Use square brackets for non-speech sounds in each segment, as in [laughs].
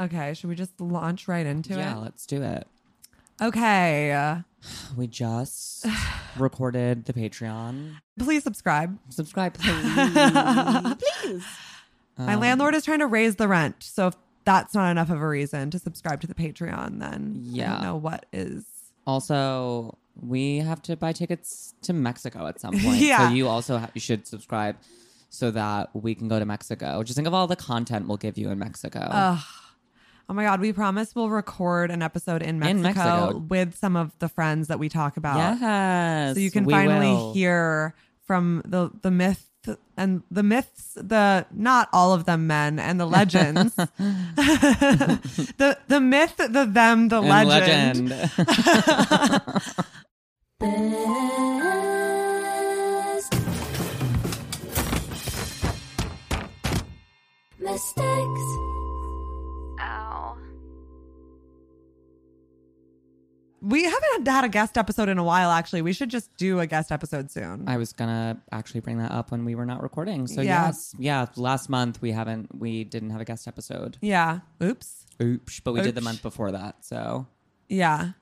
Okay, should we just launch right into it? yeah, it? let's do it. Okay. uh, We just [sighs] recorded the Patreon. Please subscribe. Subscribe, [laughs] please. please. My Um, landlord is trying to raise the rent. So if that's not enough of a reason to subscribe to the Patreon, then I Yeah. don't know what is. Also, we have to buy tickets to Mexico at some [laughs] point. Yeah. So you also ha- you should subscribe so that we can go to Mexico. Just think of all the content we'll give you in Mexico. Ugh. Oh my God, we promise we'll record an episode in Mexico, In Mexico. with some of the friends that we talk about. yes. So you can finally will. hear from the the myth and the myths, the not all of them men and the legends. [laughs] the the myth, the them, the And legend. [laughs] mistakes. We haven't had a guest episode in a while, actually. We should just do a guest episode soon. I was gonna actually bring that up when we were not recording. So Yeah. yes, yeah. Last month we haven't, we didn't have a guest episode. yeah. Oops. Oops, but we did the Oops. month before that. So Yeah.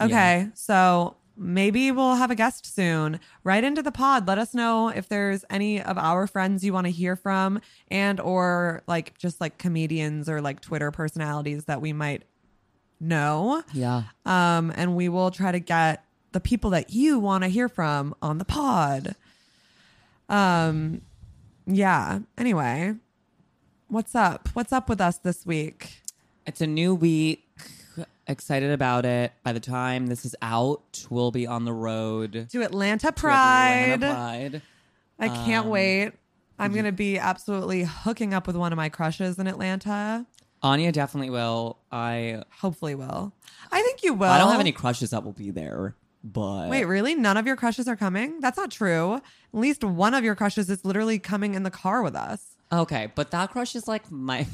Okay. So maybe we'll have a guest soon. Right into the pod. Let us know if there's any of our friends you want to hear from and or like just like comedians or like Twitter personalities that we might know. yeah, Um, and we will try to get the people that you want to hear from on the pod. Um, yeah. Anyway, what's up? What's up with us this week? it's a new week. Excited about it. By the time this is out, we'll be on the road To Atlanta to Pride. Atlanta Pride. I can't Um, wait. I'm gonna be absolutely hooking up with one of my crushes in Atlanta. Anya definitely will. I Hopefully, will. I think you will. I don't have any crushes that will be there, but Wait, really? None of your crushes are coming? That's not true. At least one of your crushes is literally coming in the car with us. Okay, but that crush is like [laughs] my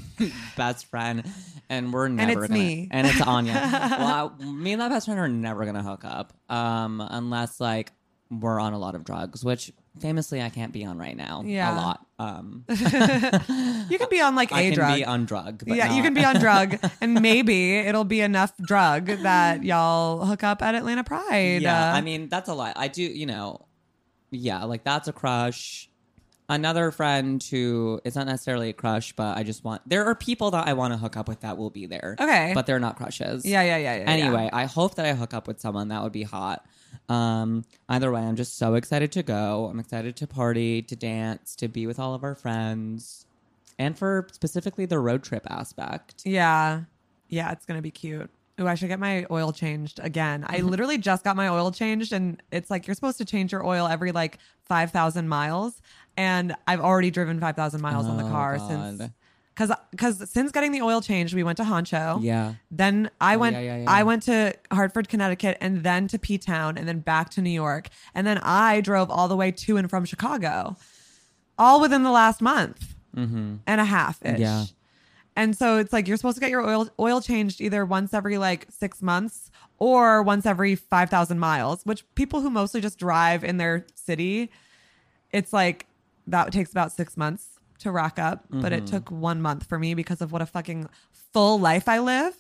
best friend, and we're never it's gonna. me. And it's Anya. [laughs] well, I- me and that best friend are never gonna hook up, um, unless like we're on a lot of drugs, which famously I can't be on right now. Yeah. a lot. Um, [laughs] You can be on like a I can drug. be on drug. But yeah, you not- can be on [laughs] drug, and maybe it'll be enough drug that y'all hook up at Atlanta Pride. Yeah, Uh, I mean that's a lot. I do, you know, yeah, like that's a crush. Another friend who it's not necessarily a crush, but I just want. There are people that I want to hook up with that will be there. Okay. but they're not crushes. yeah, yeah, yeah, yeah. Anyway, I hope that I hook up with someone that would be hot. Um, either way, I'm just so excited to go. I'm excited to party, to dance, to be with all of our friends, and for specifically the road trip aspect. Yeah. Yeah, it's going to be cute. Oh, I should get my oil changed again. I [laughs] literally just got my oil changed, and it's like you're supposed to change your oil every like 5,000 miles. And I've already driven 5,000 miles on the Oh, car God. since. Cause, cause since getting the oil change, we went to Honcho. Yeah. Then I Oh, went, yeah, yeah, yeah. I went to Hartford, Connecticut, and then to P Town, and then back to New York, and then I drove all the way to and from Chicago, all within the last month and a half ish. Mm-hmm. Yeah. And so it's like you're supposed to get your oil oil changed either once every like six months or once every five thousand miles. Which people who mostly just drive in their city, it's like that takes about six months to rack up. But it mm-hmm. took one month for me because of what a fucking full life I live.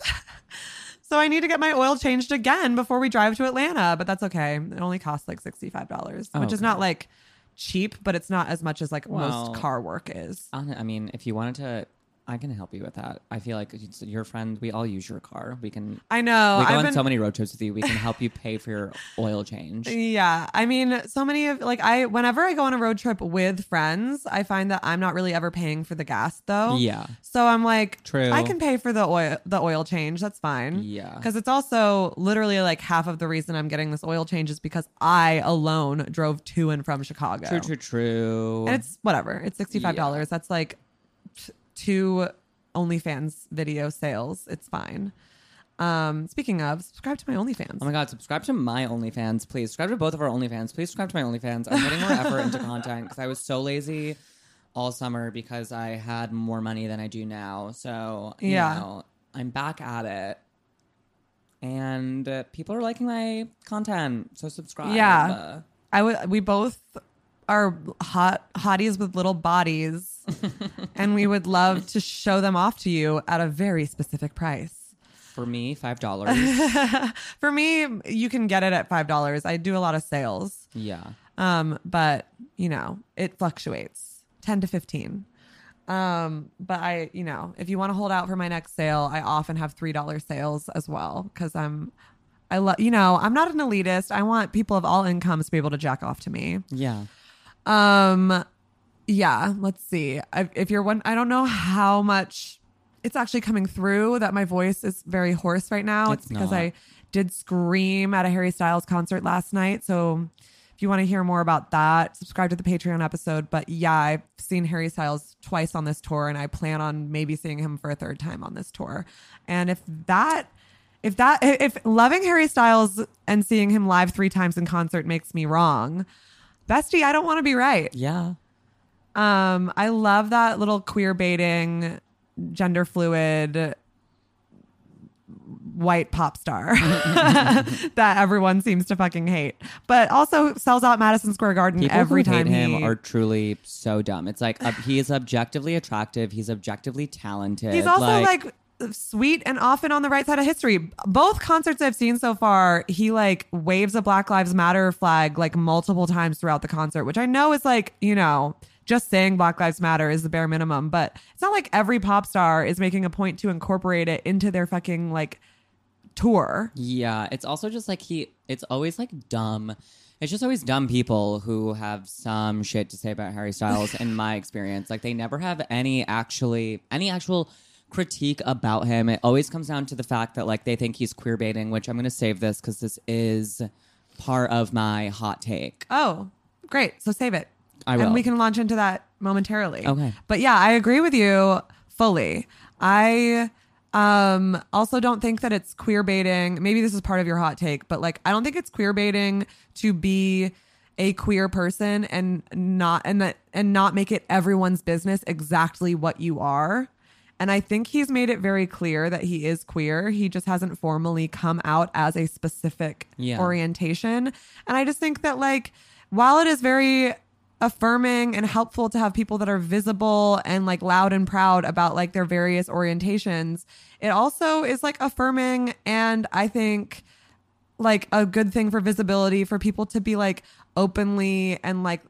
[laughs] so I need to get my oil changed again before we drive to Atlanta. But that's okay. It only costs like sixty five dollars, oh, which is not like cheap, but it's not as much as like Well, most car work is. I mean, if you wanted to I can help you with that. I feel like it's your friend. We all use your car. We can. I know. we go I've on been- so many road trips with you. We can help you pay for your oil change. [laughs] Yeah. I mean, so many of like I whenever I go on a road trip with friends, I find that I'm not really ever paying for the gas though. Yeah. So I'm like, True. I can pay for the oil the oil change. That's fine. Yeah. Because it's also literally like half of the reason I'm getting this oil change is because I alone drove to and from Chicago. True. True. True. And it's whatever. It's sixty five dollars. That's like two OnlyFans video sales. It's fine. Um, speaking of, subscribe to my OnlyFans. Oh my god, subscribe to my OnlyFans, please. Subscribe to both of our OnlyFans. Please subscribe to my OnlyFans. I'm putting more effort into content because I was so lazy all summer because I had more money than I do now. So, you Yeah. know, I'm back at it. And uh, people are liking my content. So subscribe. Yeah. Uh, I would. We both are hot hotties with little bodies, [laughs] and we would love to show them off to you at a very specific price. for me, $5. [laughs] For me, you can get it at five dollars. I do a lot of sales, yeah. um, but you know it fluctuates, ten to fifteen. Um, but I, you know, if you want to hold out for my next sale, I often have three dollar sales as well because I'm, I love, you know, I'm not an elitist. I want people of all incomes to be able to jack off to me. Yeah. Um, yeah. Let's see. I, if you're one, I don't know how much it's actually coming through. That my voice is very hoarse right now. It's, It's because not. I did scream at a Harry Styles concert last night. So if you want to hear more about that, subscribe to the Patreon episode. But yeah, I've seen Harry Styles twice on this tour, and I plan on maybe seeing him for a third time on this tour. And if that. If that if loving Harry Styles and seeing him live three times in concert makes me wrong, bestie, I don't want to be right. Yeah. Um, I love that little queer baiting, gender fluid white pop star [laughs] that everyone seems to fucking hate, but also sells out Madison Square Garden People every who time hate him he. are truly so dumb. It's like uh, he is objectively attractive. He's objectively talented. He's also like, sweet and often on the right side of history. Both concerts I've seen so far, he like waves a Black Lives Matter flag like multiple times throughout the concert, which I know is like, you know, just saying Black Lives Matter is the bare minimum, but it's not like every pop star is making a point to incorporate it into their fucking like tour. Yeah, it's also just like he. It's always like dumb. It's just always dumb people who have some shit to say about Harry Styles. in my [laughs] experience, like they never have any actually any actual critique about him. It always comes down to the fact that like they think he's queer baiting. Which I'm going to save this because this is part of my hot take. Oh, great. So save it. I And we can launch into that momentarily. Okay. But yeah, I agree with you fully. I um also don't think that it's queer baiting. Maybe this is part of your hot take, but like I don't think it's queer baiting to be a queer person and not and that and not make it everyone's business exactly what you are. And I think he's made it very clear that he is queer. He just hasn't formally come out as a specific Yeah. orientation. And I just think that like while it is very affirming and helpful to have people that are visible and like loud and proud about like their various orientations, it also is like affirming and I think like a good thing for visibility for people to be like openly and like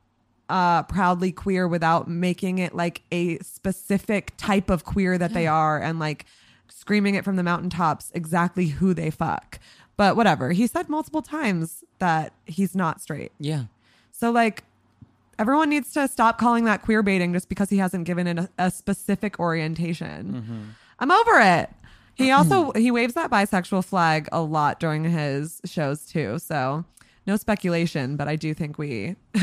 uh proudly queer without making it like a specific type of queer that they are and like screaming it from the mountaintops exactly who they fuck. But whatever. He said multiple times that he's not straight. Yeah. So like everyone needs to stop calling that queer baiting just because he hasn't given it a, a specific orientation. Mm-hmm. I'm over it. He [clears throat] also he waves that bisexual flag a lot during his shows too. So no speculation, but I do think we [laughs]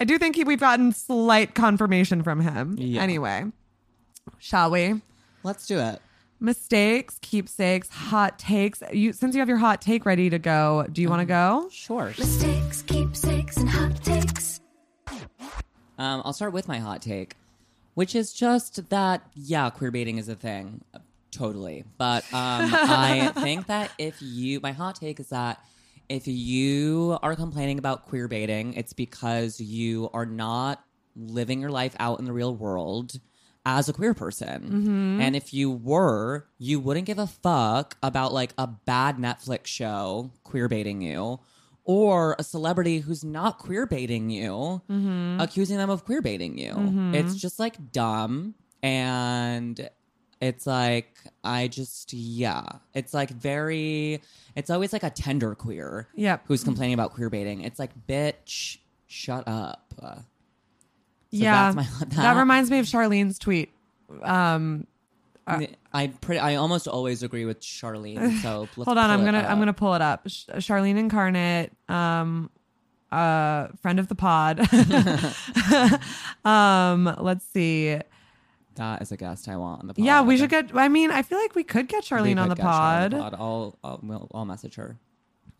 I do think he, we've gotten slight confirmation from him. Yeah. Anyway, shall we? Let's do it. Mistakes, keepsakes, hot takes. You since you have your hot take ready to go, do you want to mm-hmm. go? Sure. Mistakes, keepsakes, and hot takes. Um, I'll start with my hot take, which is just that yeah, queer baiting is a thing, totally. But um, I [laughs] think that if you, my hot take is that if you are complaining about queer baiting, it's because you are not living your life out in the real world as a queer person. And if you were, you wouldn't give a fuck about like a bad Netflix show queer baiting you or a celebrity who's not queer baiting you, accusing them of queer baiting you. It's just like dumb. And It's like I just yeah. It's like very. It's always like a tender queer. Yep. Who's complaining about queer baiting? It's like bitch, shut up. So yeah. my- [laughs] that that- reminds me of Charlene's tweet. Um, I pretty. I almost always agree with Charlene. So [sighs] hold on, I'm gonna I'm gonna pull it up. Sh- Charlene Incarnate, um, uh, friend of the pod. [laughs] um, let's see. That is a guest I want on the pod. Yeah, we should get. I mean, I feel like we could get Charlene on the get Charlene pod. on the pod. I'll, I'll, I'll message her.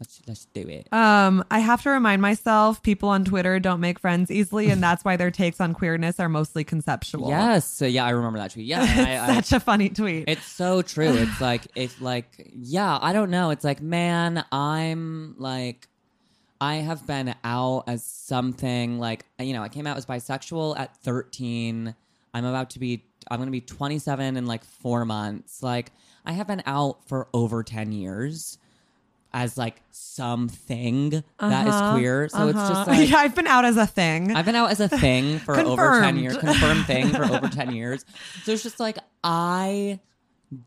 Let's let's do it. Um, I have to remind myself, people on Twitter don't make friends easily, and that's why their takes on queerness are mostly conceptual. Yes. So yeah, I remember that tweet. Yeah. I, [laughs] I, such a funny tweet. It's so true. It's like if like yeah, I don't know. It's like man, I'm like I have been out as something like you know, I came out as bisexual at 13. I'm about to be I'm going to be 27 in like 4 months. Like I have been out for over 10 years as like something that is Uh-huh, queer. So it's just uh-huh. [laughs] like yeah, I've been out as a thing. I've been out as a thing [laughs] for over 10 years, Confirmed. confirmed thing for over [laughs] 10 years. So it's just like, I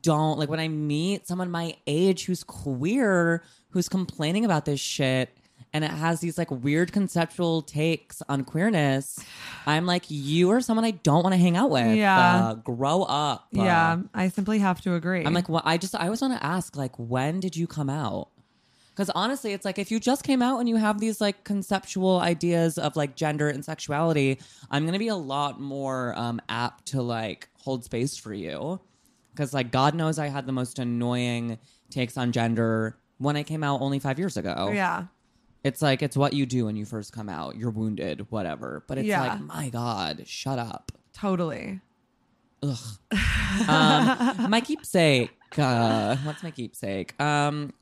don't like when I meet someone my age who's queer, who's complaining about this shit, and it has these like weird conceptual takes on queerness. I'm like, you are someone I don't want to hang out with. Yeah. Uh, grow up. Uh, yeah, I simply have to agree. I'm like, well, I just, I always want to ask, like, when did you come out? Because honestly, it's like if you just came out and you have these like conceptual ideas of like gender and sexuality, I'm going to be a lot more um, apt to like hold space for you. Because like God knows I had the most annoying takes on gender when I came out only five years ago. yeah, It's like it's what you do when you first come out. You're wounded, whatever. But it's Yeah. like, my God, shut up. totally. Ugh. [laughs] um, my keepsake. Uh, what's my keepsake? Um,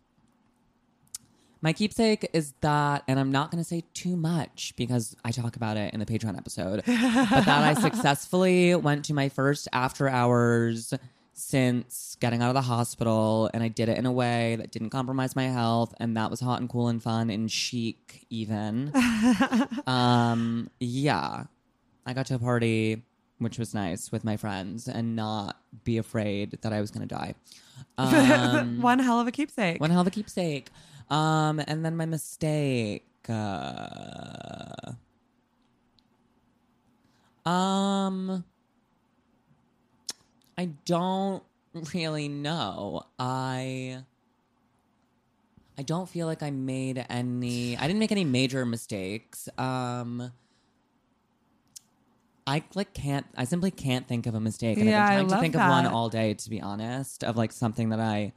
my keepsake is that, and I'm not going to say too much because I talk about it in the Patreon episode, but that I [laughs] successfully went to my first after hours since getting out of the hospital, and I did it in a way that didn't compromise my health, and that was hot and cool and fun and chic, even. [laughs] um, yeah, I got to a party, which was nice, with my friends, and not be afraid that I was going to die. [laughs] Um, One hell of a keepsake. one hell of a keepsake. Um, and then my mistake. Uh, um, I don't really know. I. I don't feel like I made any. I didn't make any major mistakes. Um, I like can't. I simply can't think of a mistake. And Yeah, I I've been trying to think of one all day. To be honest, of like something that I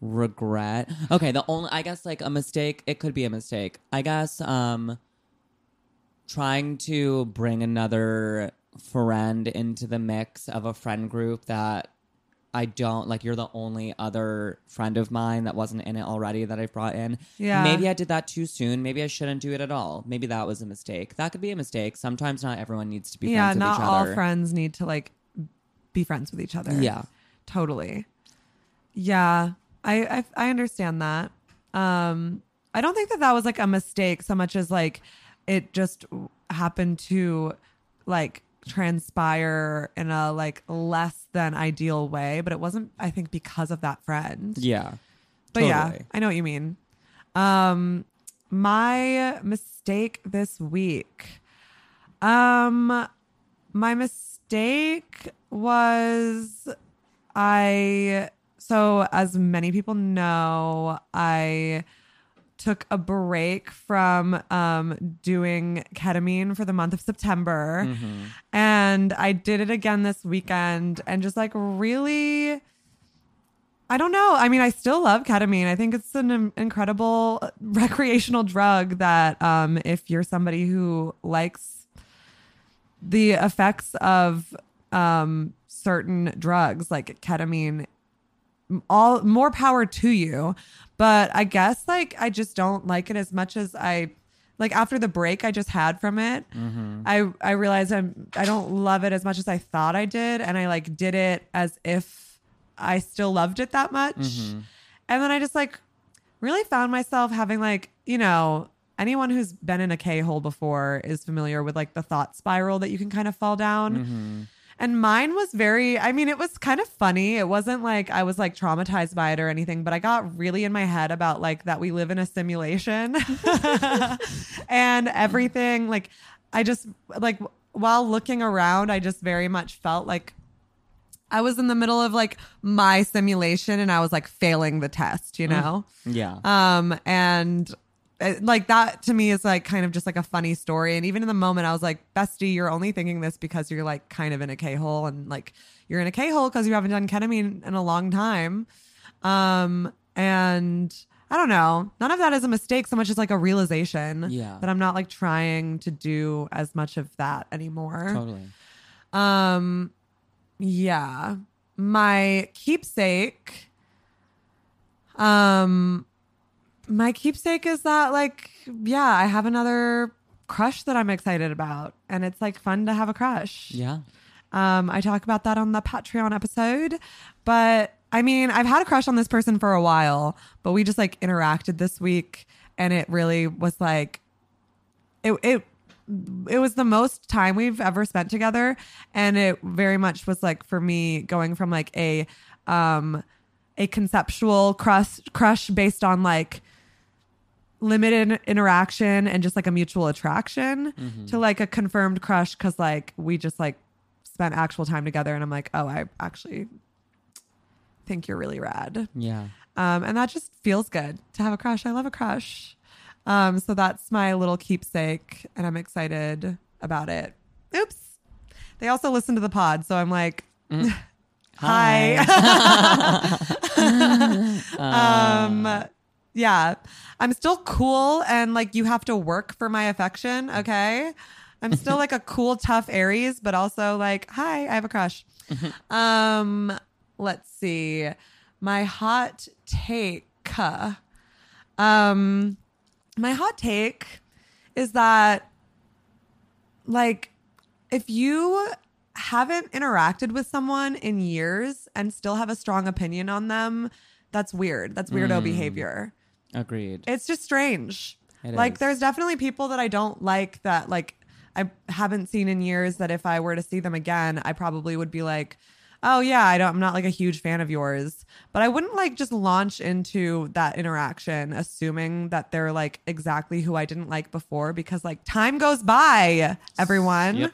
regret. Okay, the only I guess like a mistake. It could be a mistake. I guess um, trying to bring another friend into the mix of a friend group that I don't like. You're the only other friend of mine that wasn't in it already that I brought in. Yeah. Maybe I did that too soon. Maybe I shouldn't do it at all. Maybe that was a mistake. That could be a mistake. Sometimes not everyone needs to be yeah, friends with each other. not all friends need to like be friends with each other. Yeah. totally. Yeah, I I, I understand that. Um, I don't think that that was like a mistake so much as like it just happened to like transpire in a like less than ideal way, but it wasn't. I think because of that friend. Yeah. But yeah, I know what you mean. Um, my mistake this week. Um, my mistake was I. So as many people know, I took a break from um, doing ketamine for the month of September. And I did it again this weekend and just like really. I don't know. I mean, I still love ketamine. I think it's an incredible recreational drug that, um, if you're somebody who likes the effects of um, certain drugs like ketamine, all more power to you. But I guess like I just don't like it as much as I like after the break I just had from it. Mm-hmm. I I realized I'm I don't love it as much as I thought I did, and I like did it as if I still loved it that much. Mm-hmm. And then I just like really found myself having like, you know, anyone who's been in a K hole before is familiar with like the thought spiral that you can kind of fall down. Mm-hmm. And mine was very, I mean, it was kind of funny. It wasn't like I was like traumatized by it or anything, but I got really in my head about like that we live in a simulation [laughs] and everything. Like, I just, like, while looking around, I just very much felt like I was in the middle of like my simulation and I was like failing the test, you know? Yeah. Um, and like that to me is like kind of just like a funny story. And even in the moment, I was like, Bestie, you're only thinking this because you're like kind of in a K hole and like you're in a K hole because you haven't done ketamine in a long time. Um, and I don't know. None of that is a mistake so much as like a realization Yeah. that I'm not like trying to do as much of that anymore. totally. Um, yeah, my keepsake. Um, my keepsake is that like, yeah, I have another crush that I'm excited about, and it's like fun to have a crush. Yeah. Um, I talk about that on the Patreon episode, but I mean, I've had a crush on this person for a while, but we just like interacted this week, and it really was like, it it it was the most time we've ever spent together, and it very much was like for me going from like a um a conceptual crush crush based on like limited interaction and just like a mutual attraction to like a confirmed crush because like we just like spent actual time together and I'm like, oh, I actually think you're really rad. Yeah. Um, and that just feels good to have a crush. I love a crush. Um, so that's my little keepsake, and I'm excited about it. Oops. They also listen to the pod, so I'm like, [laughs] hi. [laughs] [laughs] um, yeah, I'm still cool, and like you have to work for my affection. Okay, I'm still like a cool, tough Aries, but also like, hi, I have a crush. um, let's see, my hot take. Um, my hot take is that like if you haven't interacted with someone in years and still have a strong opinion on them, that's weird. That's weirdo behavior. Agreed. It's just strange. It like is. there's definitely people that I don't like that like I haven't seen in years that if I were to see them again, I probably would be like, "Oh yeah, I don't I'm not like a huge fan of yours." But I wouldn't like just launch into that interaction assuming that they're like exactly who I didn't like before because like time goes by, everyone. Yep.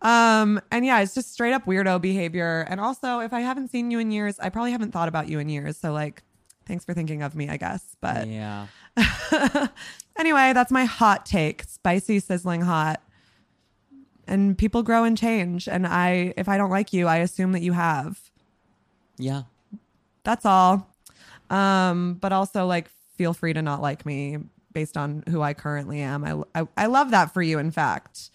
Um, and yeah, it's just straight up weirdo behavior. And also, if I haven't seen you in years, I probably haven't thought about you in years. So like, thanks for thinking of me, I guess. But yeah. [laughs] anyway, that's my hot take. Spicy, sizzling hot. And people grow and change. And I if I don't like you, I assume that you have. Yeah. That's all. Um, but also like feel free to not like me based on who I currently am. I, I I love that for you, in fact.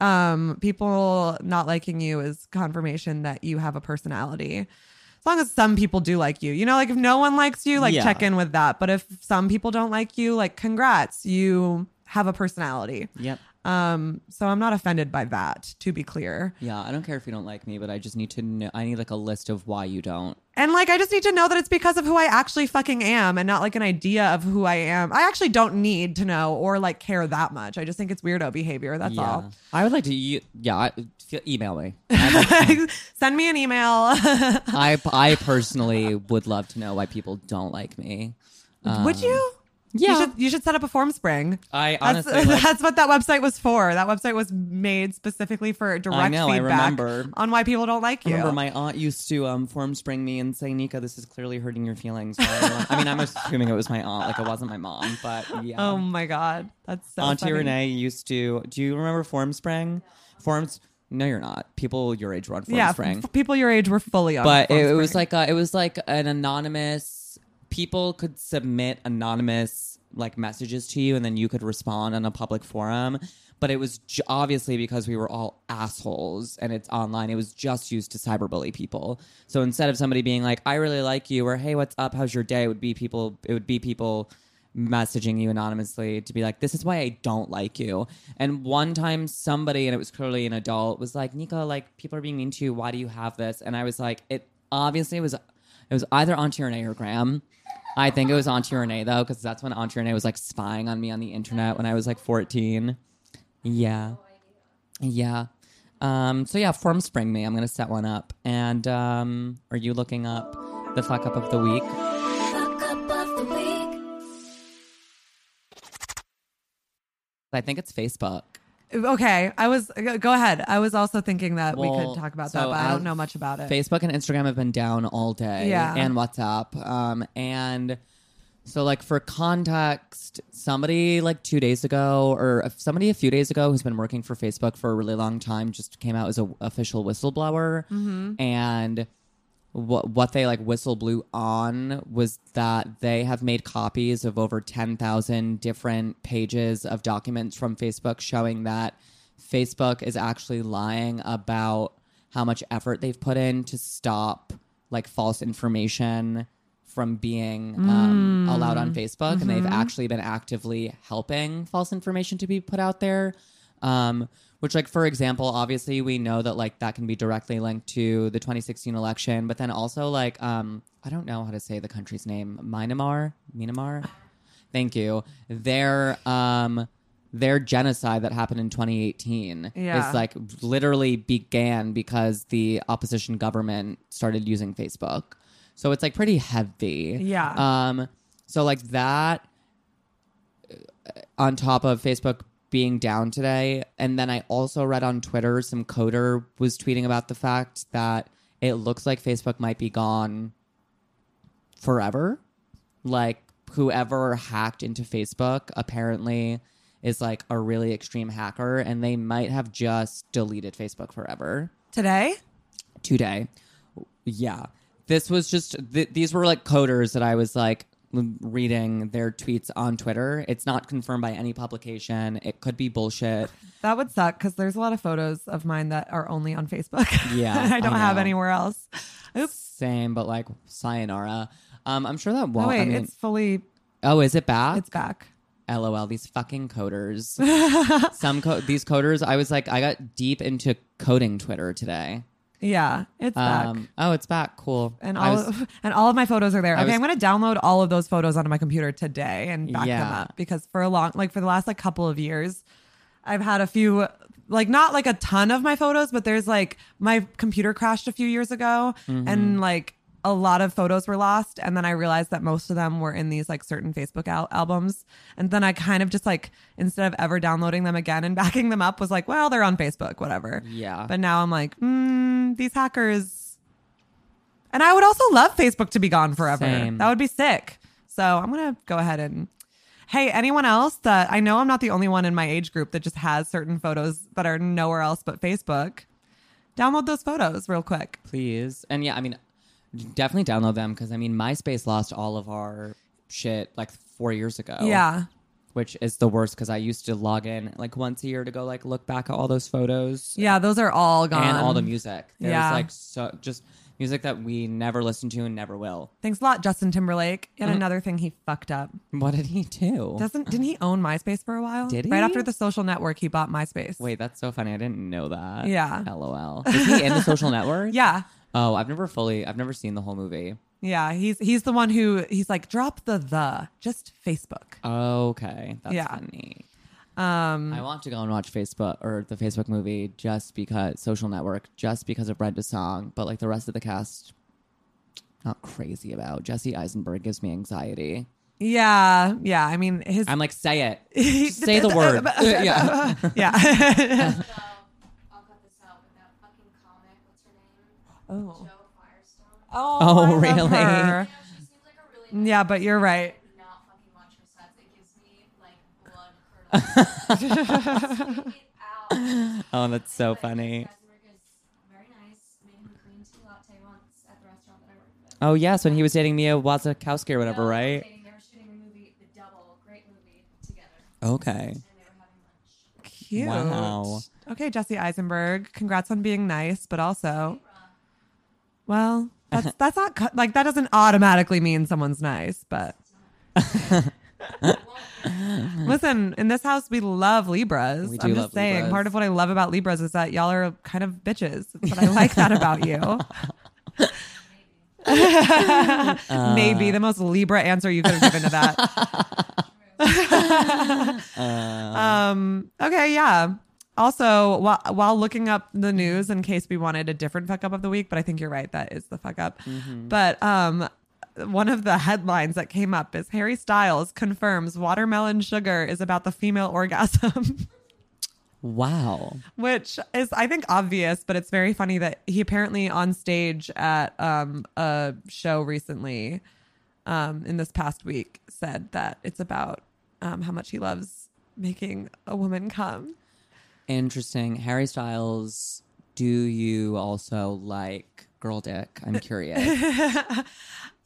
Um, people not liking you is confirmation that you have a personality. As long as some people do like you. You know, like if no one likes you, like Yeah. check in with that. But if some people don't like you, like congrats, you have a personality. Yep. Um, so I'm not offended by that, to be clear. Yeah. I don't care if you don't like me, but I just need to know. I need like a list of why you don't. And like, I just need to know that it's because of who I actually fucking am and not like an idea of who I am. I actually don't need to know or like care that much. I just think it's weirdo behavior. That's yeah. all. I would like to. You, yeah. I, feel- email me. [laughs] I, Send me an email. I I [laughs] personally would love to know why people don't like me. Would you? Yeah. You should, you should set up a form spring. I That's, honestly. [laughs] like- that's what that website was for. That website was made specifically for direct know, I feedback remember. on why people don't like I you. remember my aunt used to um, form spring me and say, "Nika, this is clearly hurting your feelings." Why do you want-" I mean, I'm assuming it was my aunt, like it wasn't my mom, but [laughs] yeah. oh my god, that's so Auntie funny. Renee used to. Do you remember Form Spring? Forms. No, you're not. People your age run Form Yeah, Spring. f- people your age were fully on. but Form it, it was like uh it was like an anonymous people could submit anonymous like messages to you and then you could respond on a public forum but it was j- obviously because we were all assholes and it's online it was just used to cyberbully people so instead of somebody being like i really like you or hey what's up how's your day it would be people it would be people messaging you anonymously to be like, this is why I don't like you. And one time somebody, and it was clearly an adult, was like, Nico, like people are being mean to you. Why do you have this? And I was like, it obviously was, it was either Auntie Renee or Graham. I think it was Auntie Renee though, because that's when Auntie Renee was like spying on me on the internet when I was like 14. Yeah. Yeah. Um, so yeah, form spring me. I'm gonna set one up. And um, are you looking up the fuck up of the week? Fuck up of the week. I think it's Facebook. Okay, I was go ahead. I was also thinking that we could talk about so that, but I don't know much about it. Facebook and Instagram have been down all day. Yeah. And WhatsApp. Um, and so like for context, somebody like two days ago or somebody a few days ago who's been working for Facebook for a really long time just came out as a official whistleblower. Mm-hmm. And what what they like whistle blew on was that they have made copies of over 10,000 different pages of documents from Facebook showing that Facebook is actually lying about how much effort they've put in to stop like false information from being um, allowed on Facebook, and they've actually been actively helping false information to be put out there. Um, which, like for example, obviously we know that like that can be directly linked to the 2016 election, but then also like um, I don't know how to say the country's name, Myanmar, Myanmar. Thank you. Their um, their genocide that happened in 2018 Yeah. is like literally began because the opposition government started using Facebook. So it's like pretty heavy. Yeah. Um. So like that, uh, on top of Facebook being down today, and then I also read on Twitter some coder was tweeting about the fact that it looks like Facebook might be gone forever. Like whoever hacked into Facebook apparently is like a really extreme hacker, and they might have just deleted Facebook forever Today? today. Yeah. This was just, th- these were like coders that I was like reading their tweets on Twitter. It's not confirmed by any publication. It could be bullshit. That would suck because there's a lot of photos of mine that are only on Facebook. [laughs] Yeah, I don't I have anywhere else. Oops. Same, but like sayonara. Um, I'm sure that won't. oh wait, I mean, it's fully. oh, is it back? It's back. LOL, these fucking coders. [laughs] Some co- these coders, I was like, I got deep into coding Twitter today. Yeah, it's back. Um, oh, it's back. Cool. and I all was- and all of my photos are there. Okay, was- I'm gonna download all of those photos onto my computer today and back them Yeah. up because for a long like for the last like couple of years, I've had a few like not like a ton of my photos, but there's like my computer crashed a few years ago Mm-hmm. and like a lot of photos were lost and then I realized that most of them were in these like certain Facebook al- albums and then I kind of just like instead of ever downloading them again and [laughs] backing them up was like well they're on Facebook whatever. Yeah. But now I'm like, mm, these hackers. And I would also love Facebook to be gone forever. Same. That would be sick. So I'm gonna go ahead and. Hey, anyone else that I know I'm not the only one in my age group that just has certain photos that are nowhere else but Facebook. Download those photos real quick. please. And yeah, I mean, definitely download them because I mean, MySpace lost all of our shit like four years ago. Yeah. which is the worst because I used to log in like once a year to go like look back at all those photos Yeah, those are all gone. and all the music. There's Yeah. like so just music that we never listened to and never will. Thanks a lot, Justin Timberlake. And Mm-hmm. another thing he fucked up. What did he do? Doesn't didn't he own MySpace for a while? Did he? Right after the social network, he bought MySpace. Wait, that's so funny. I didn't know that. Yeah. LOL. Is he in the social [laughs] network? Yeah. Oh, I've never fully. I've never seen the whole movie. Yeah, he's he's the one who he's like drop the the just Facebook. Okay, that's Yeah. funny. Um I want to go and watch Facebook or the Facebook movie just because Social Network, just because of Brenda Song, but like the rest of the cast, not crazy about. Jesse Eisenberg gives me anxiety. yeah, yeah. I mean his I'm like, say it, Just [laughs] say the [laughs] word. [laughs] yeah, yeah. Oh. Oh, Oh, I love really? her. You know, she seems like a really Yeah, but you're right. not fucking watch her sets. It gives me like blood curdling. [laughs] Get out. oh, that's so But funny. Eisenberg is very nice. Made him a green tea latte once at the restaurant that I worked with. Oh yes, when he was dating Mia Wasikowska or whatever, No, right? They, they were shooting a movie, The Double, great movie, together, Okay. and they were having lunch. Cute. Wow. Okay, Jesse Eisenberg. Congrats on being nice, but also, well, [laughs] that's that's not like that doesn't automatically mean someone's nice, but. [laughs] Listen, in this house we love Libras. We I'm just saying, Libras. part of what I love about Libras is that y'all are kind of bitches, but I like that about you. [laughs] Maybe the most Libra answer you could have given to that. um. Okay. Yeah. Also, while, while looking up the news in case we wanted a different fuck up of the week, but I think you're right. That is the fuck up. But um, one of the headlines that came up is Harry Styles confirms watermelon sugar is about the female orgasm. [laughs] Wow. which is I think obvious, but it's very funny that he apparently on stage at um, a show recently, um, in this past week, said that it's about um, how much he loves making a woman come. Interesting. Harry Styles, do you also like girl dick? I'm curious. [laughs]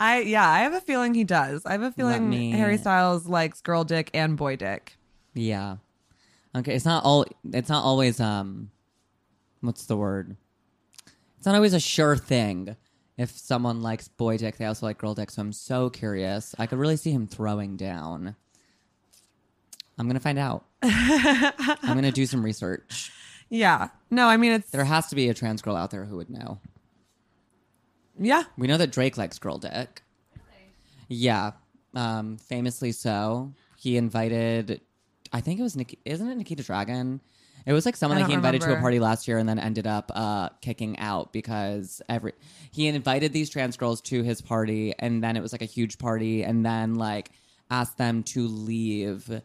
I yeah, I have a feeling he does. I have a feeling me- Harry Styles likes girl dick and boy dick. yeah. Okay, it's not all it's not always um what's the word? It's not always a sure thing. If someone likes boy dick, they also like girl dick, so I'm so curious. I could really see him throwing down. I'm gonna find out. I'm gonna do some research. [laughs] Yeah. No, I mean it's There has to be a trans girl out there who would know. yeah. We know that Drake likes girl dick. Yeah, um, famously so. He invited, I think it was Nik- isn't it Nikita Dragun? It was like someone that he invited to a party last year and then ended up uh, kicking out because every he invited these trans girls to his party and then it was like a huge party and then like asked them to leave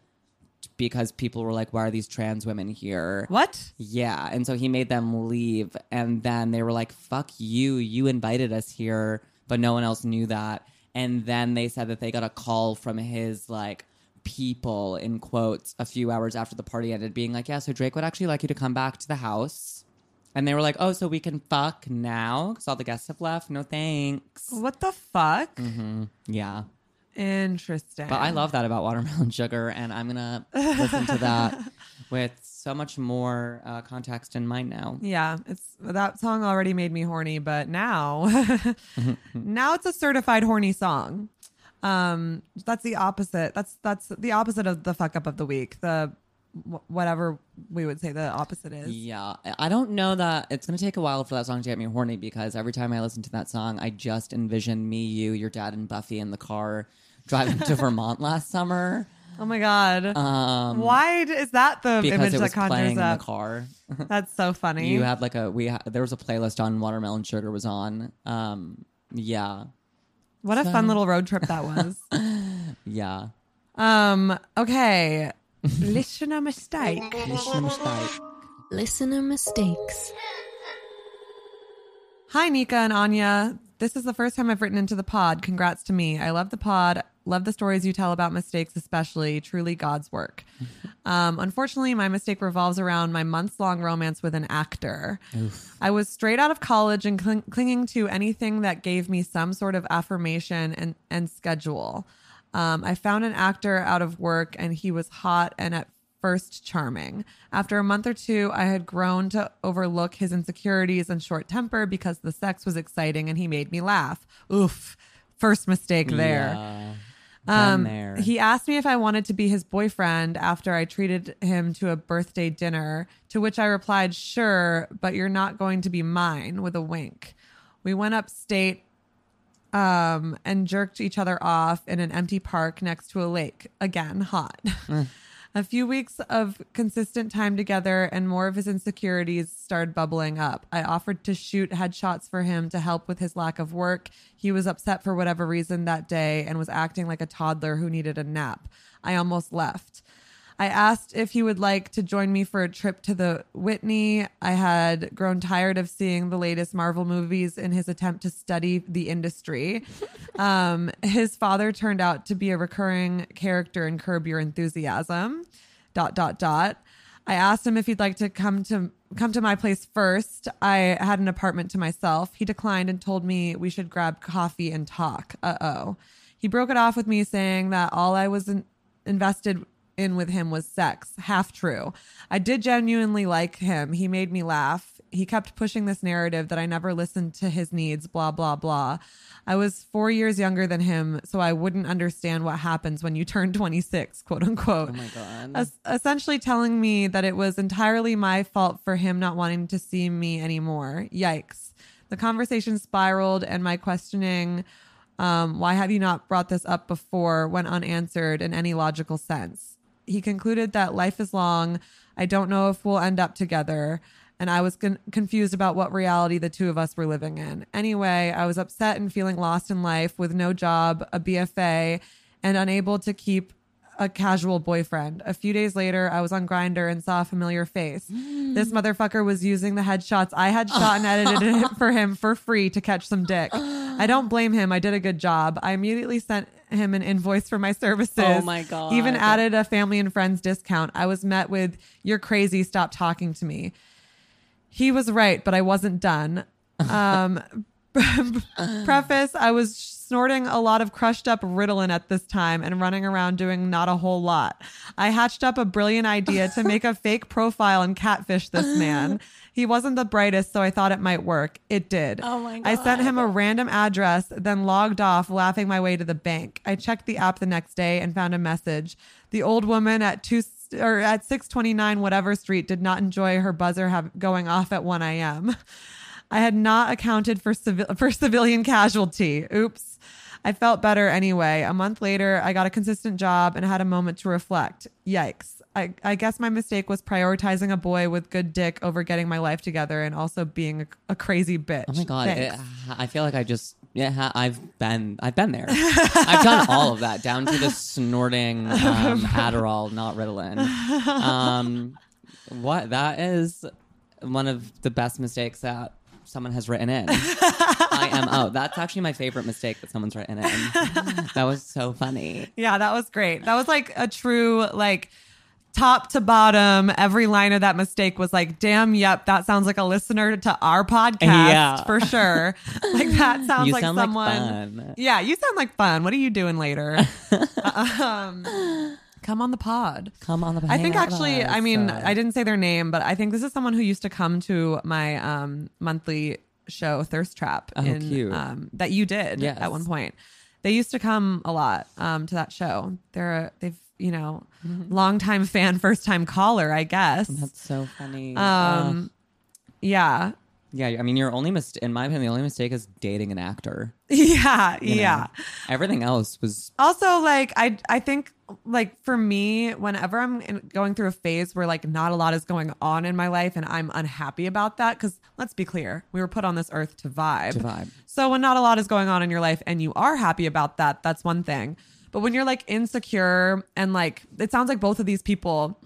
because people were like, "Why are these trans women here?" What? Yeah. And so he made them leave. And then they were like, fuck you. You invited us here, but no one else knew that. And then they said that they got a call from his like people in quotes a few hours after the party ended being like, yeah, so Drake would actually like you to come back to the house. And they were like, oh, so we can fuck now because all the guests have left. No thanks. What the fuck? Mm-hmm. Yeah. Interesting. But I love that about watermelon [laughs] sugar, and I'm gonna listen to that [laughs] with so much more uh, context in mind now. Yeah, it's that song already made me horny, but now [laughs] now it's a certified horny song. Um that's the opposite. That's that's the opposite of the fuck up of the week. The whatever we would say the opposite is. Yeah, I- I don't know that it's gonna take a while for that song to get me horny because every time I listen to that song, I just envision me, you, your dad, and Buffy in the car driving to Vermont last summer. Oh my god. Um, Why is that the image it was that playing conjures in up? the car. [laughs] That's so funny. You had like a we ha- there was a playlist on Watermelon Sugar was on. Um, yeah, what a fun little road trip that was. [laughs] yeah. um okay. Listener mistake. Listener mistakes. Hi, Nika and Anya. This is the first time I've written into the pod. Congrats to me. I love the pod. Love the stories you tell about mistakes, especially. Truly God's work. Um, unfortunately, my mistake revolves around my months long romance with an actor. I was straight out of college and cling- clinging to anything that gave me some sort of affirmation and, and schedule. Um, I found an actor out of work and he was hot and at first charming. After a month or two, I had grown to overlook his insecurities and short temper because the sex was exciting and he made me laugh. Oof. First mistake there. Yeah. Um, there. he asked me if I wanted to be his boyfriend after I treated him to a birthday dinner, to which I replied, sure, but you're not going to be mine with a wink. We went upstate um, and jerked each other off in an empty park next to a lake. Again, hot. [laughs] a few weeks of consistent time together and more of his insecurities started bubbling up. I offered to shoot headshots for him to help with his lack of work. He was upset for whatever reason that day and was acting like a toddler who needed a nap. I almost left. I asked if he would like to join me for a trip to the Whitney. I had grown tired of seeing the latest Marvel movies in his attempt to study the industry. [laughs] um, his father turned out to be a recurring character in Curb Your Enthusiasm. Dot dot dot. I asked him if he'd like to come to come to my place first. I had an apartment to myself. He declined and told me we should grab coffee and talk. Uh oh. He broke it off with me saying that all I was in- invested in with him was sex. Half true. I did genuinely like him. He made me laugh. He kept pushing this narrative that I never listened to his needs, blah, blah, blah. I was four years younger than him, so I wouldn't understand what happens when you turn 26, quote unquote. Oh my god. Es- essentially telling me that it was entirely my fault for him not wanting to see me anymore. Yikes. The conversation spiraled, and my questioning, um, why have you not brought this up before, went unanswered in any logical sense. He concluded that life is long. I don't know if we'll end up together. And I was con- confused about what reality the two of us were living in. Anyway, I was upset and feeling lost in life with no job, a BFA, and unable to keep a casual boyfriend. A few days later, I was on Grindr and saw a familiar face. Mm. This motherfucker was using the headshots I had [laughs] shot and edited it for him for free to catch some dick. I don't blame him. I did a good job. I immediately sent him an invoice for my services. Oh my God. Even added a family and friends discount. I was met with, You're crazy. Stop talking to me. He was right, but I wasn't done. Um, [laughs] preface I was snorting a lot of crushed up Ritalin at this time and running around doing not a whole lot. I hatched up a brilliant idea to make a [laughs] fake profile and catfish this man. He wasn't the brightest, so I thought it might work. It did. Oh my God. I sent him a random address, then logged off, laughing my way to the bank. I checked the app the next day and found a message. The old woman at two or at 629 whatever street did not enjoy her buzzer have, going off at 1 a.m. I had not accounted for civil for civilian casualty. Oops. I felt better anyway. A month later, I got a consistent job and had a moment to reflect. Yikes. I, I guess my mistake was prioritizing a boy with good dick over getting my life together and also being a, a crazy bitch. Oh my god! It, I feel like I just yeah I've been I've been there. I've done all of that down to the snorting um, [laughs] Adderall, not Ritalin. Um, what that is one of the best mistakes that someone has written in. I am oh that's actually my favorite mistake that someone's written in. [laughs] That was so funny. Yeah, that was great. That was like a true like top to bottom. Every line of that mistake was like, "Damn, yep, that sounds like a listener to our podcast Yeah. for sure." [laughs] like that sounds You like sound like someone. fun. Yeah, you sound like fun. What are you doing later? [laughs] um, come on the pod. Come on the. pod. I think hang out with actually, I mean, Uh, I didn't say their name, but I think this is someone who used to come to my um, monthly show, Thirst Trap, Oh, in, cute. Um, that you did Yes. at one point. They used to come a lot um, to that show. They're a, they've you know, longtime fan, [laughs] first time caller, I guess. that's so funny. Um, yeah, Yeah, I mean, your only mistake, in my opinion, the only mistake is dating an actor. [laughs] yeah, you know? yeah. Everything else was also like i i think like for me whenever i'm in, going through a phase where like not a lot is going on in my life and i'm unhappy about that because let's be clear we were put on this earth to vibe To vibe. so when not a lot is going on in your life and you are happy about that that's one thing but when you're like insecure and like it sounds like both of these people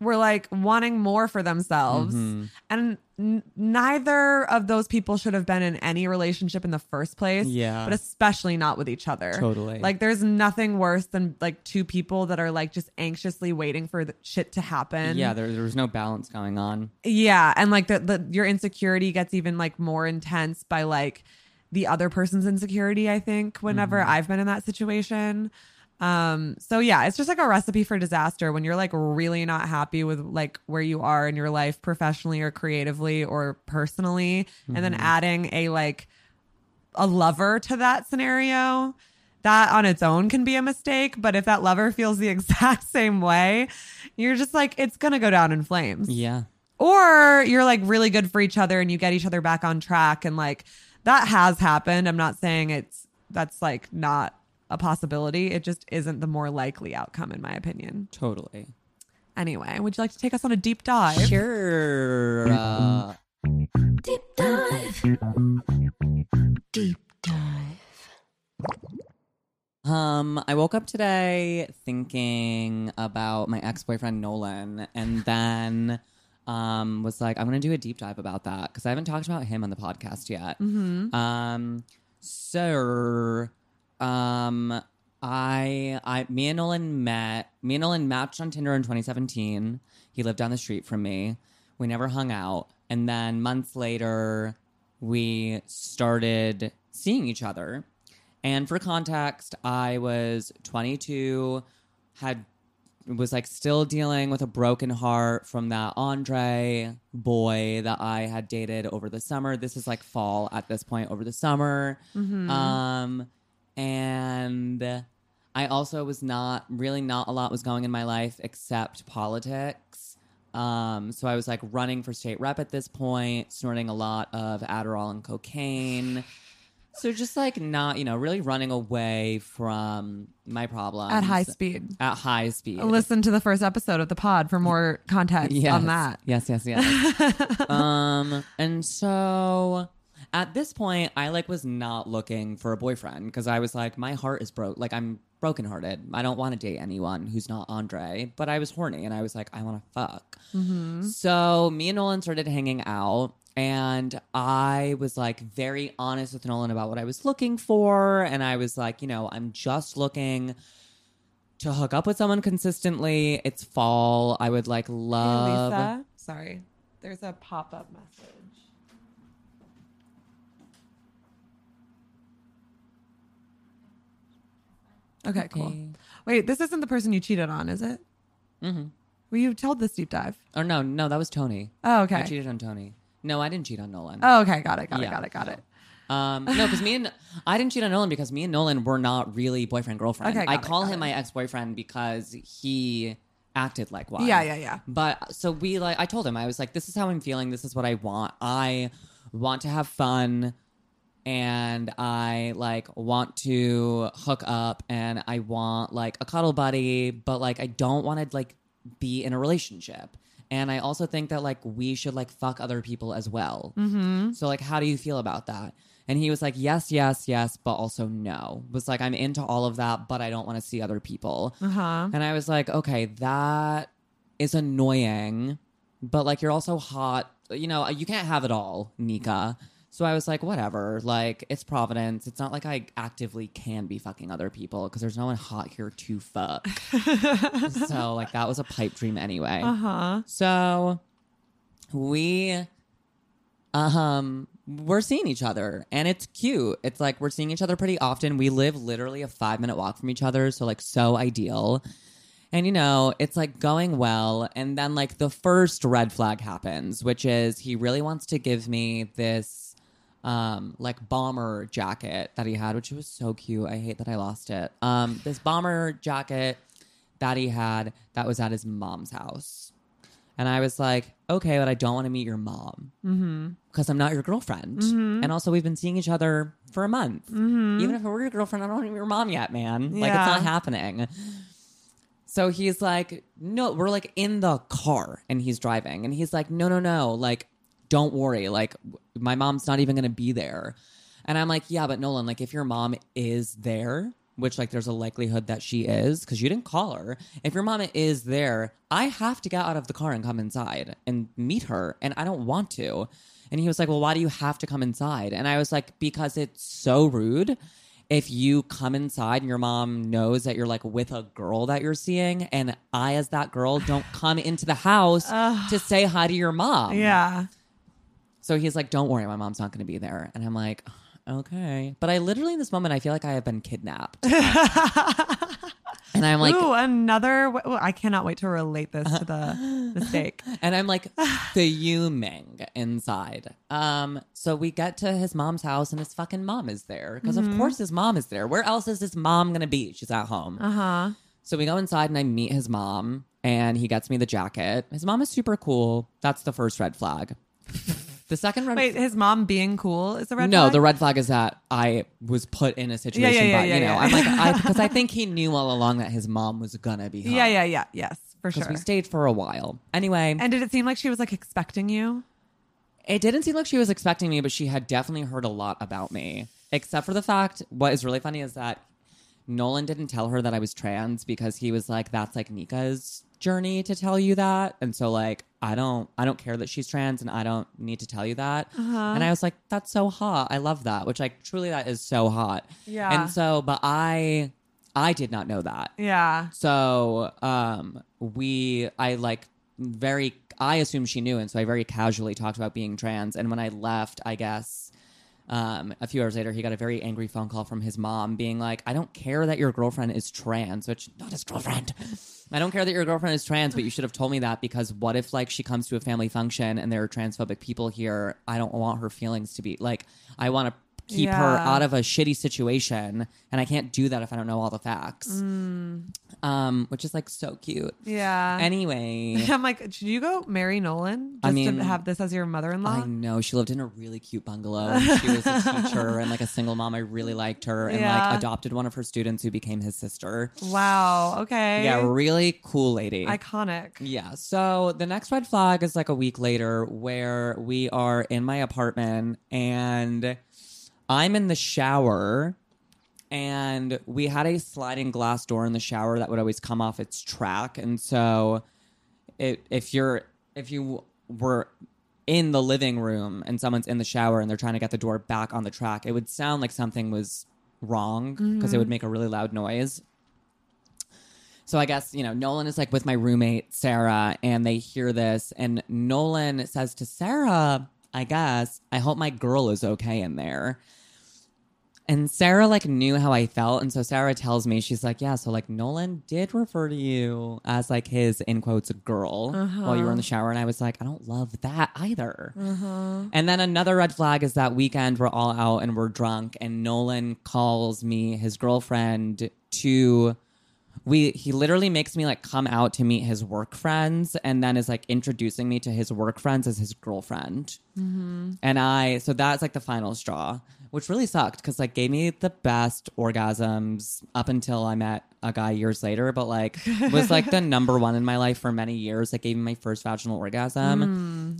were like wanting more for themselves Mm-hmm. and n- neither of those people should have been in any relationship in the first place Yeah. but especially not with each other Totally. like there's nothing worse than like two people that are like just anxiously waiting for the shit to happen yeah. There, there was no balance going on. yeah and like the, the your insecurity gets even like more intense by like the other person's insecurity i think whenever Mm-hmm. i've been in that situation um so yeah it's just like a recipe for disaster when you're like really not happy with like where you are in your life professionally or creatively or personally and Mm-hmm. then adding a like a lover to that scenario that on its own can be a mistake but if that lover feels the [laughs] exact same way you're just like it's gonna go down in flames Yeah. or you're like really good for each other and you get each other back on track and like that has happened i'm not saying it's that's like not a possibility it just isn't the more likely outcome in my opinion Totally. anyway would you like to take us on a deep dive Sure. Uh, Deep dive. Deep dive. um, I woke up today thinking about my ex boyfriend Nolan, and then um was like, I'm gonna do a deep dive about that because I haven't talked about him on the podcast yet. Um, so, um, I, I, me and Nolan met. Me and Nolan matched on Tinder in 2017. He lived down the street from me. We never hung out, and then months later, we started seeing each other. And for context, I was 22, had was like still dealing with a broken heart from that Andre boy that I had dated over the summer. This is like fall at this point over the summer. Um and I also was not really not a lot was going in my life except politics. Um so I was like running for state rep at this point, snorting a lot of Adderall and cocaine. So just like not, you know, really running away from my problems At high speed. At high speed. Listen to the first episode of the pod for more context yes. on that. Yes, yes, yes. [laughs] um, and so at this point, I like was not looking for a boyfriend because I was like, my heart is broke. Like I'm brokenhearted. I don't want to date anyone who's not Andre. But I was horny and I was like, I want to fuck. Mm-hmm. So me and Nolan started hanging out. And I was like very honest with Nolan about what I was looking for. And I was like, you know, I'm just looking to hook up with someone consistently. It's fall. I would like Hey, love. Lisa. Sorry. There's a pop up message. Okay, cool. Wait, this isn't the person you cheated on, is it? Mm-hmm. Well, you told this deep dive. Or no, no, that was Tony. Oh, okay. I cheated on Tony. No, I didn't cheat on Nolan. Oh, okay. Got it. Got it. Yeah, Got it. Got no. it. Um, no, because me and [laughs] I didn't cheat on Nolan because me and Nolan were not really boyfriend girlfriend. Okay, got I it, call got him it. my ex boyfriend because he acted like one. Yeah, yeah, yeah. But so we like, I told him I was like, this is how I'm feeling. This is what I want. I want to have fun, and I like want to hook up, and I want like a cuddle buddy, but like I don't want to like be in a relationship. And I also think that like we should like fuck other people as well. Mm-hmm. So like, how do you feel about that? And he was like, yes, yes, yes, but also no. Was like, I'm into all of that, but I don't want to see other people. Uh huh. And I was like, okay, that is annoying, but like you're also hot. You know, you can't have it all, Nika. So I was like, whatever. Like it's Providence. It's not like I actively can be fucking other people because there's no one hot here to fuck. [laughs] so like that was a pipe dream anyway. Uh huh. So we um we're seeing each other and it's cute. It's like we're seeing each other pretty often. We live literally a 5 minute walk from each other, so like so ideal. And you know, it's like going well and then like the first red flag happens, which is he really wants to give me this um like bomber jacket that he had, which was so cute. I hate that I lost it. Um this bomber jacket that he had that was at his mom's house. And I was like, okay, but I don't want to meet your mom because I'm not your girlfriend. And also, we've been seeing each other for a month. Even if I were your girlfriend, I don't want to meet your mom yet, man. Like, it's not happening. So he's like, no, we're like in the car and he's driving. And he's like, no, no, no. Like, don't worry. Like, my mom's not even going to be there. And I'm like, yeah, but Nolan, like, if your mom is there, which like there's a likelihood that she is because you didn't call her. If your mom is there, I have to get out of the car and come inside and meet her. And I don't want to. And he was like, well, why do you have to come inside? And I was like, because it's so rude if you come inside and your mom knows that you're like with a girl that you're seeing and i as that girl don't come into the house [sighs] to say hi to your mom Yeah. So he's like don't worry my mom's not going to be there and i'm like okay but i literally in this moment i feel like i have been kidnapped [laughs] and i'm like Ooh, another. I cannot wait to relate this to the [laughs] mistake. and I'm like [sighs] fuming inside. Um, so we get to his mom's house and his fucking mom is there because of course his mom is there. Where else is his mom gonna be? She's at home. Uh huh. So we go inside and I meet his mom and he gets me the jacket. His mom is super cool. That's the first red flag. [laughs] The second red Wait, his mom being cool is the red flag? no, flag? the red flag is that I was put in a situation, yeah, but yeah, you know, yeah. I'm like, I because I [laughs] think he knew all along that his mom was gonna be home. Yeah, yeah, yeah. Yes, for sure. Because sure. we stayed for a while. Anyway, and did it seem like she was like expecting you? It didn't seem like she was expecting me, but she had definitely heard a lot about me. Except for the fact, what is really funny is that Nolan didn't tell her that I was trans because he was like, that's like Nika's journey to tell you that. And so like, I don't, I don't care that she's trans and I don't need to tell you that. Uh-huh. And I was like, that's so hot. I love that, which like truly that is so hot. Yeah. And so, but I, I did not know that. Yeah. So um we I like very I assumed she knew and so I very casually talked about being trans and when I left, I guess um a few hours later he got a very angry phone call from his mom being like, I don't care that your girlfriend is trans, which not his girlfriend. [laughs] I don't care that your girlfriend is trans, but you should have told me that because what if like she comes to a family function and there are transphobic people here? I don't want her feelings to be like I want to keep her out of a shitty situation, and I can't do that if I don't know all the facts. Mm. Um, which is like so cute. Yeah. Anyway, [laughs] I'm like, should you go marry Nolan? Just I mean, to have this as your mother-in-law. I know she lived in a really cute bungalow. And she was a teacher and like a single mom. I really liked her, and Yeah. like adopted one of her students who became his sister. Wow. Okay. Yeah, really cool lady. Iconic. Yeah. So the next red flag is like a week later where we are in my apartment and I'm in the shower and we had a sliding glass door in the shower that would always come off its track. And so it, if you're, if you were in the living room and someone's in the shower and they're trying to get the door back on the track, it would sound like something was wrong because it mm-hmm. would make a really loud noise. So I guess, you know, Nolan is like with my roommate, Sarah, and they hear this. And Nolan says to Sarah, I guess, I hope my girl is okay in there. And Sarah like knew how I felt. And so Sarah tells me, she's like, yeah, so like Nolan did refer to you as like his in quotes girl uh-huh. while you were in the shower. And I was like, I don't love that either. Uh-huh. And then another red flag is that weekend we're all out and we're drunk. And Nolan calls me his girlfriend to we he literally makes me like come out to meet his work friends and then is like introducing me to his work friends as his girlfriend. Mm-hmm. And i so that's like the final straw which really sucked because like gave me the best orgasms up until i met a guy years later but like was like the [laughs] number one in my life for many years like gave me my first vaginal orgasm hmm.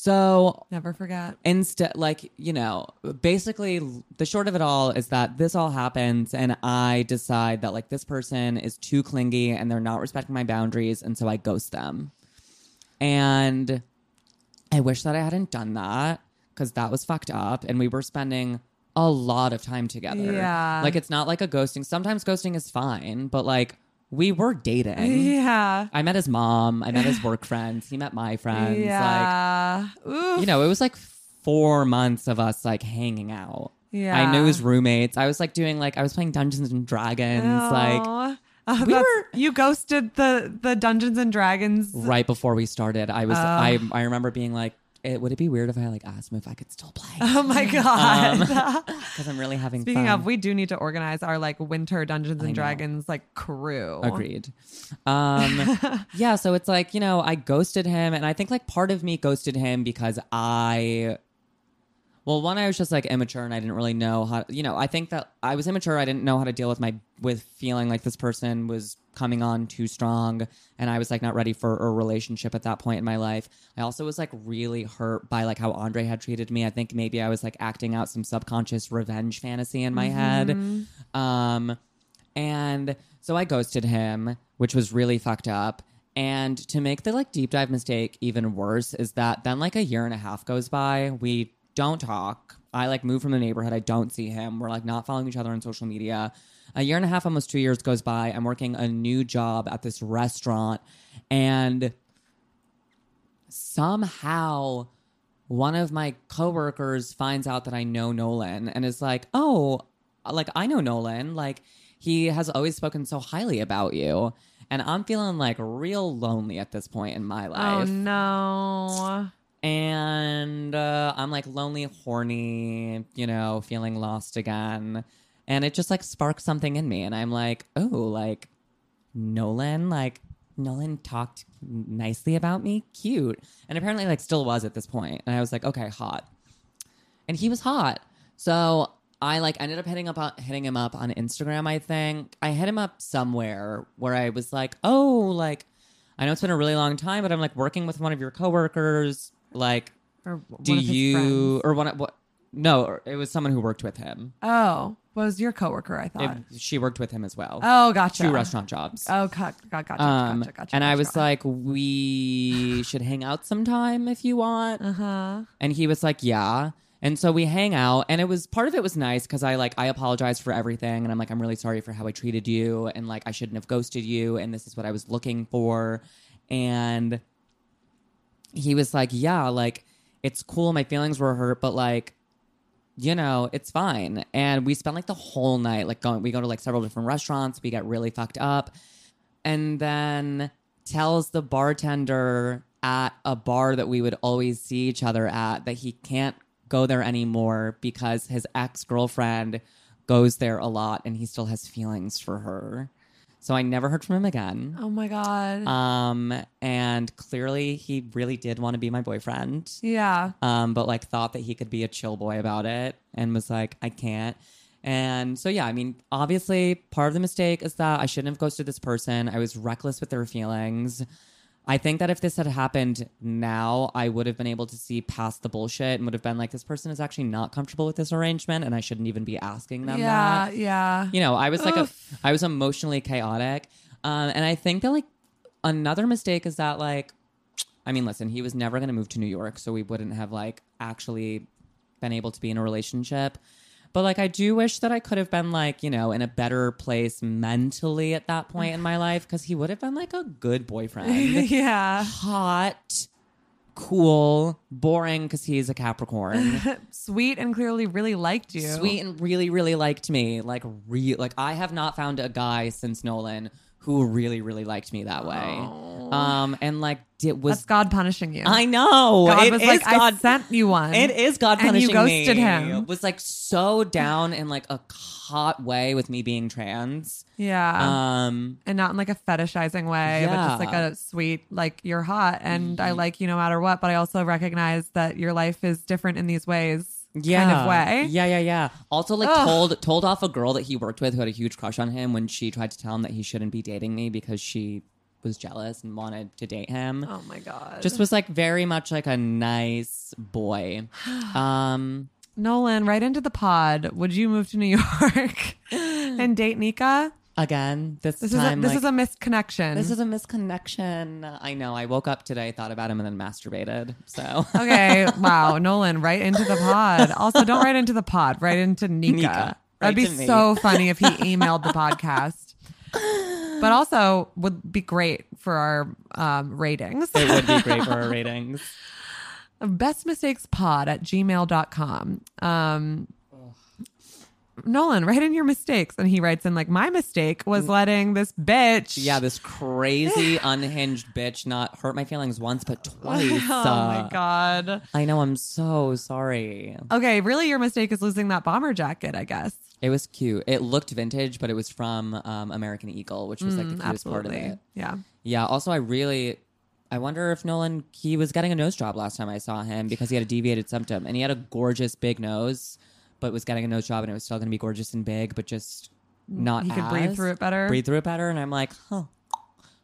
So Never forget. instead like you know basically the short of it all is that this all happens and i decide that like this person is too clingy and they're not respecting my boundaries and so i ghost them and i wish that i hadn't done that because that was fucked up and we were spending a lot of time together Yeah. like it's not like a ghosting sometimes ghosting is fine but like we were dating Yeah. i met his mom i met his work friends he met my friends like yeah. Oof. you know, it was like four months of us like hanging out. Yeah. I knew his roommates. I was like doing like I was playing Dungeons and Dragons like Uh, We were- you ghosted the the Dungeons and Dragons. right before we started. I was Oh. I I remember being like, it, would it be weird if I like asked him if I could still play? [laughs] Oh my god. [laughs] Because I'm really having Speaking fun. of, we do need to organize our like winter Dungeons and. Dragons like crew. Agreed. Um, [laughs] yeah, so it's like, you know, I ghosted him, and I think like part of me ghosted him because I. Well, one, I was just like immature and I didn't really know how, you know, I think that I was immature. I didn't know how to deal with my, with feeling like this person was coming on too strong and I was like not ready for a relationship at that point in my life. I also was like really hurt by like how Andre had treated me. I think maybe I was like acting out some subconscious revenge fantasy in my head. Um, and so I ghosted him, which was really fucked up. And to make the like deep dive mistake even worse is that then like a year and a half goes by. We don't talk. I like move from the neighborhood. I don't see him. We're like not following each other on social media. A year and a half, almost two years goes by. I'm working a new job at this restaurant and somehow one of my coworkers finds out that I know Nolan and is like, "Oh, like I know Nolan. Like he has always spoken so highly about you." And I'm feeling like real lonely at this point in my life. Oh no. And uh, I'm like lonely, horny, you know, feeling lost again. And it just like sparked something in me. And I'm like, oh, like Nolan, like Nolan talked nicely about me. Cute. And apparently, like, still was at this point. And I was like, okay, hot. And he was hot. So I like ended up hitting up hitting him up on Instagram, I think. I hit him up somewhere where I was like, oh, like, I know it's been a really long time, but I'm like working with one of your coworkers. Like, Or do you friends. or one of what? No, it was someone who worked with him. Oh, was your coworker? I thought. It- she worked with him as well. oh, gotcha. Two restaurant jobs. Oh, got, got, gotcha, um, gotcha, gotcha. and I was like, we should hang out sometime if you want. uh huh. And he was like, yeah. And so we hang out, and it was part of it was nice because I like I apologized for everything, and I'm like I'm really sorry for how I treated you, and like I shouldn't have ghosted you, and this is what I was looking for, and he was like, yeah, like it's cool, my feelings were hurt, but like you know, it's fine. And we spent like the whole night, like going, we go to like several different restaurants, we get really fucked up, and then tells the bartender at a bar that we would always see each other at that he can't go there anymore because his ex girlfriend goes there a lot and he still has feelings for her. So I never heard from him again. Oh my god. Um, and clearly he really did want to be my boyfriend. yeah. Um, but like thought that he could be a chill boy about it and was like, I can't. And so yeah, I mean, obviously part of the mistake is that I shouldn't have ghosted this person. I was reckless with their feelings. I think that if this had happened now, I would have been able to see past the bullshit and would have been like, this person is actually not comfortable with this arrangement, and I shouldn't even be asking them Yeah. that Yeah. Yeah. You know i was like a, I was emotionally chaotic um and i think that like another mistake is that like i mean listen he was never going to move to new york so we wouldn't have like actually been able to be in a relationship but like i do wish that i could have been like you know in a better place mentally at that point in my [sighs] life because he would have been like a good boyfriend [laughs] yeah. hot cool boring because he's a capricorn [laughs] Sweet and clearly really liked you. sweet and really really liked me like re like i have not found a guy since nolan who really really liked me that way um and like it was That's God punishing you. i know God it was is like, I god sent you one. it is god punishing And you ghosted me. him. It was like so down in like a hot way with me being trans Yeah. um and not in like a fetishizing way, but just like a sweet, like you're hot and I like you no matter what. But I also recognize that your life is different in these ways. Yeah Kind of way. yeah yeah yeah also like Ugh. told told off a girl that he worked with who had a huge crush on him when she tried to tell him that he shouldn't be dating me because she was jealous and wanted to date him Oh my God. just was like very much like a nice boy. [sighs] Um, Nolan, write into the pod. Would you move to New [laughs] York and date Nika? Again, this, This is a, time, this like, is a misconnection. this is a misconnection. I know. I woke up today, thought about him, and then masturbated. So [laughs] okay. Wow, Nolan, write into the pod. Also, don't write into the pod. Write into Nika. Nika, That'd be me. so funny if he emailed the podcast. But also would be great for our um, ratings. it would be great for our [laughs] ratings. Best mistakes pod at gmail.com. Um, Nolan, write in your mistakes. And he writes in, like, my mistake was letting this bitch. Yeah, this crazy [sighs] unhinged bitch not hurt my feelings once but [laughs] twice. oh Uh, my God. I know. I'm so sorry. Okay, really, your mistake is losing that bomber jacket, I guess. It was cute. It looked vintage, but it was from um, American Eagle, which was like the Mm, cutest part of it. Yeah. Yeah. Also, I really, I wonder if Nolan he was getting a nose job last time I saw him because he had a deviated septum and he had a gorgeous big nose, but was getting a nose job and it was still going to be gorgeous and big, but just not. He could breathe through it better. Breathe through it better, and I'm like, huh.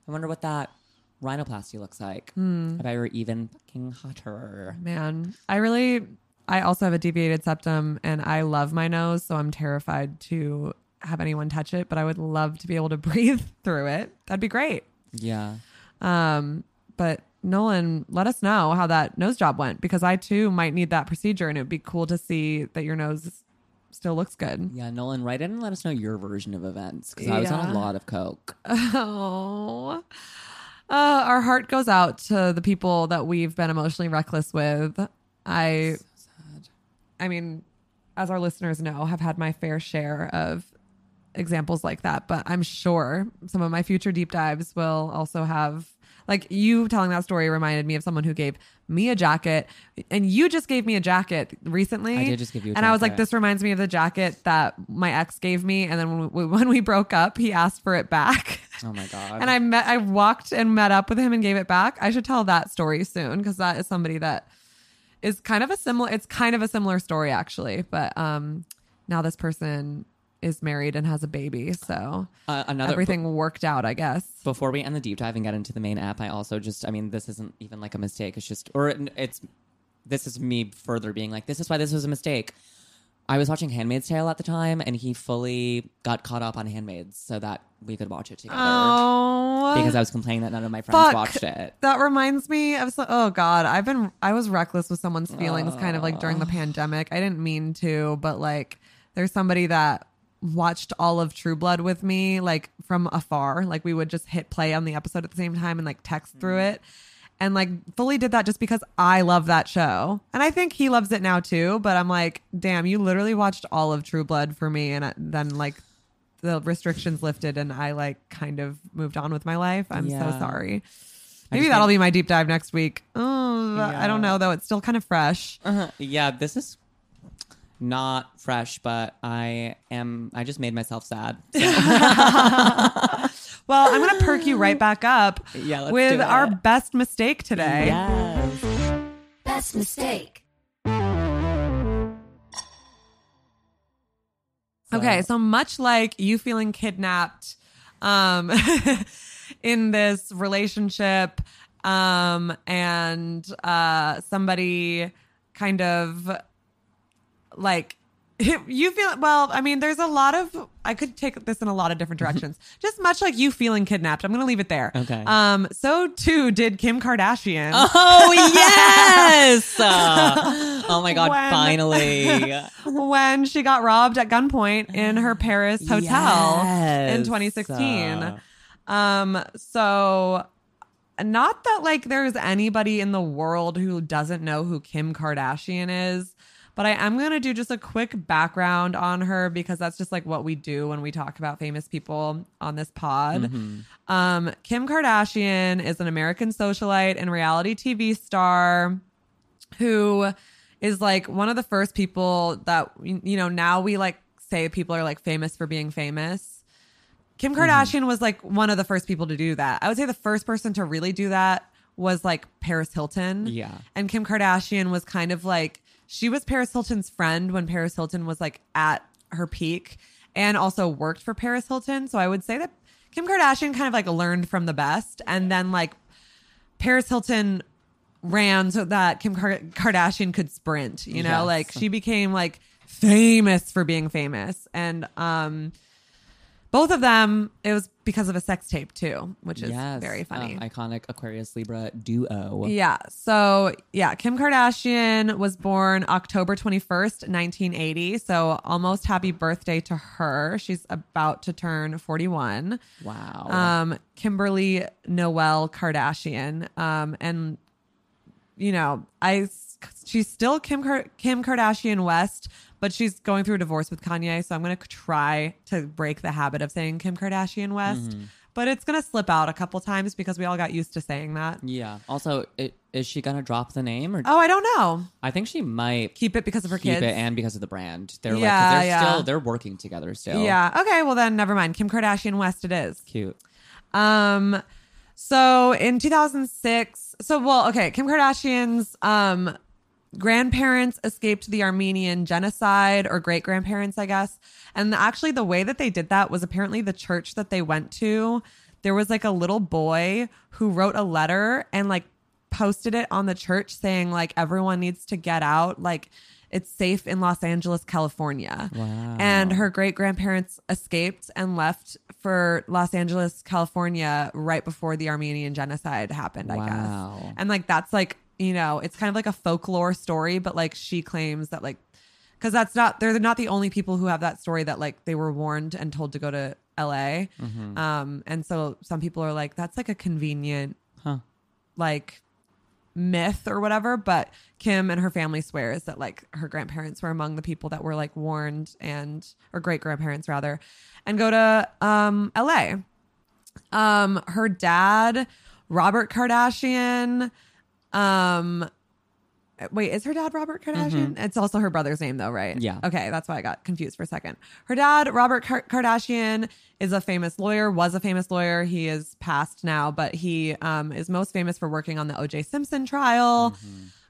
I wonder what that rhinoplasty looks like. Hmm. I were even fucking hotter. Man, I really, I also have a deviated septum and I love my nose. So I'm terrified to have anyone touch it, but I would love to be able to [laughs] breathe through it. That'd be great. Yeah. Um, but Nolan, let us know how that nose job went because I too might need that procedure and it would be cool to see that your nose still looks good. Yeah, Nolan, write in and let us know your version of events because I was on a lot of coke. [laughs] Oh. Uh, our heart goes out to the people that we've been emotionally reckless with. I, I mean, as our listeners know, have had my fair share of examples like that, but I'm sure some of my future deep dives will also have. Like you telling that story reminded me of someone who gave me a jacket, and you just gave me a jacket recently. I did just give you a and I was like, "This reminds me of the jacket that my ex gave me." And then when we, when we broke up, he asked for it back. Oh my god. [laughs] and I met, I walked and met up with him and gave it back. I should tell that story soon because that is somebody that is kind of a similar. It's kind of a similar story actually, but um, now this person is married and has a baby, so uh, another everything worked out, I guess. Before we end the deep dive and get into the main app, I also just, I mean, this isn't even like a mistake. It's just, or it- it's, this is me further being like, this is why this was a mistake. I was watching Handmaid's Tale at the time, and he fully got caught up on Handmaids so that we could watch it together. Oh, Because I was complaining that none of my friends Fuck. watched it. That reminds me of so, oh god, I've been I was reckless with someone's feelings kind of like during the pandemic. I didn't mean to, but like there's somebody that watched all of True Blood with me like from afar. Like we would just hit play on the episode at the same time and like text through it. And like fully did that just because I love that show. And I think he loves it now too, but I'm like, damn, you literally watched all of True Blood for me and then like the restrictions lifted and I like kind of moved on with my life. I'm so sorry. Maybe that'll be my deep dive next week. Oh, I don't know though. It's still kind of fresh. Uh-huh. Yeah, this is not fresh, but I am. I just made myself sad. [laughs] So, [laughs] Well, I'm gonna perk you right back up Yeah, let's with do it. our best mistake today. yes. Best mistake. Okay, so much like you feeling kidnapped um [laughs] in this relationship um and uh somebody kind of like [laughs] you feel well i mean there's a lot of i could take this in a lot of different directions just much like you feeling kidnapped i'm gonna leave it there Okay. um so too did kim kardashian Oh yes! Uh, [laughs] oh my god! When- Finally. [laughs] when she got robbed at gunpoint in her Paris hotel in 2016. Uh, Um, so not that like there's anybody in the world who doesn't know who Kim Kardashian is, but I am going to do just a quick background on her because that's just like what we do when we talk about famous people on this pod. Um, Kim Kardashian is an American socialite and reality TV star who is like one of the first people that you know now we like say people are like famous for being famous. Kim kardashian was like one of the first people to do that. I would say the first person to really do that was like paris hilton. Yeah. and kim kardashian was kind of like she was paris hilton's friend when paris hilton was like at her peak and also worked for paris hilton so i would say that kim kardashian kind of like learned from the best and then like Paris Hilton ran so that Kim Kar- Kardashian could sprint, you know, Yes. like she became like famous for being famous. And um both of them it was because of a sex tape too, which is yes. very funny. Um, iconic Aquarius Libra duo. Yeah. So, yeah, Kim Kardashian was born October 21st, 1980. So, almost happy birthday to her. She's about to turn 41. Wow. Um, Kimberly Noel Kardashian. Um, and, you know, I, she's still Kim, Kim Kardashian West, but she's going through a divorce with Kanye. So, I'm going to try to break the habit of saying Kim Kardashian West. But it's going to slip out a couple times because we all got used to saying that. yeah. Also, it, is she gonna drop the name or? Oh, I don't know. I think she might Keep it because of her keep kids. it and because of the brand. They're like, Yeah, they're yeah. still they're working together still. yeah. Okay. Well, then never mind. Kim Kardashian West it is. Cute. Um, so in 2006, so well, okay, Kim Kardashian's um grandparents escaped the Armenian genocide or great grandparents, I guess. And actually the way that they did that was apparently the church that they went to, there was like a little boy who wrote a letter and like posted it on the church saying like everyone needs to get out, like it's safe in Los Angeles, California. Wow. And her great grandparents escaped and left for Los Angeles, California right before the Armenian genocide happened, I Wow. guess. And like that's like, you know, it's kind of like a folklore story, but like she claims that like because that's not they're not the only people who have that story that like they were warned and told to go to LA. Mm-hmm. Um and so some people are like that's like a convenient Huh. like myth or whatever, but Kim and her family swears that like her grandparents were among the people that were like warned and or great grandparents rather and go to um LA. Um her dad Robert Kardashian um Wait, is her dad Robert Kardashian? It's also her brother's name, though, right? Yeah. Okay, that's why I got confused for a second. Her dad, Robert Kar- Kardashian, is a famous lawyer. Was a famous lawyer. He is passed now, but he um, is most famous for working on the O.J. Simpson trial.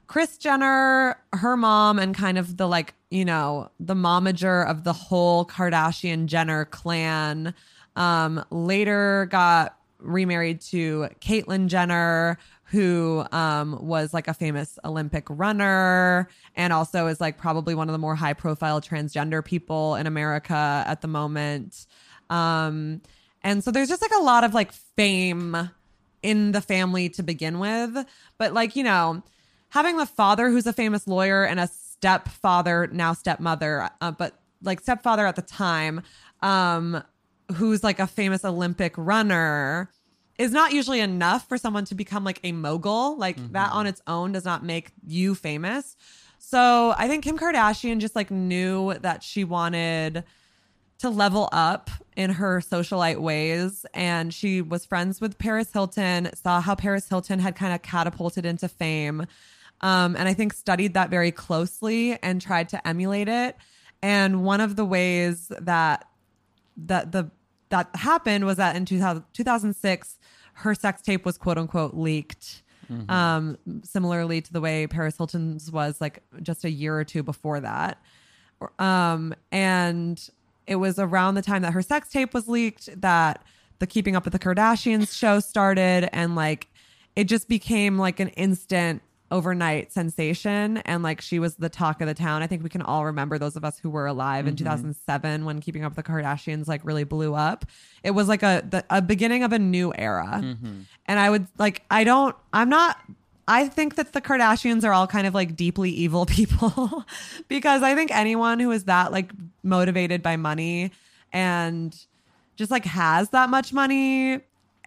Kris Jenner, her mom, and kind of the like, you know, the momager of the whole Kardashian Jenner clan. Um, later got remarried to Caitlyn Jenner, who um, was like a famous Olympic runner and also is like probably one of the more high profile transgender people in America at the moment. Um, and so there's just like a lot of like fame in the family to begin with. But like, you know, having the father who's a famous lawyer and a stepfather, now stepmother, uh, but like stepfather at the time, um, who's like a famous Olympic runner is not usually enough for someone to become like a mogul. Like that on its own does not make you famous. So I think Kim Kardashian just like knew that she wanted to level up in her socialite ways. And she was friends with Paris Hilton, saw how Paris Hilton had kind of catapulted into fame. Um, and I think studied that very closely and tried to emulate it. And one of the ways that that the that happened was that in 2000, 2006 her sex tape was quote unquote leaked. Um similarly to the way paris hilton's was like just a year or two before that. Um and it was around the time that her sex tape was leaked that the keeping up with the kardashians show started. And like it just became like an instant overnight sensation. And like she was the talk of the town. I think we can all remember those of us who were alive in 2007 when keeping up with the kardashians like really blew up. It was like a the, a beginning of a new era. And i would like i don't i'm not I think that the Kardashians are all kind of like deeply evil [laughs] people [laughs] because I think anyone who is that like motivated by money and just like has that much money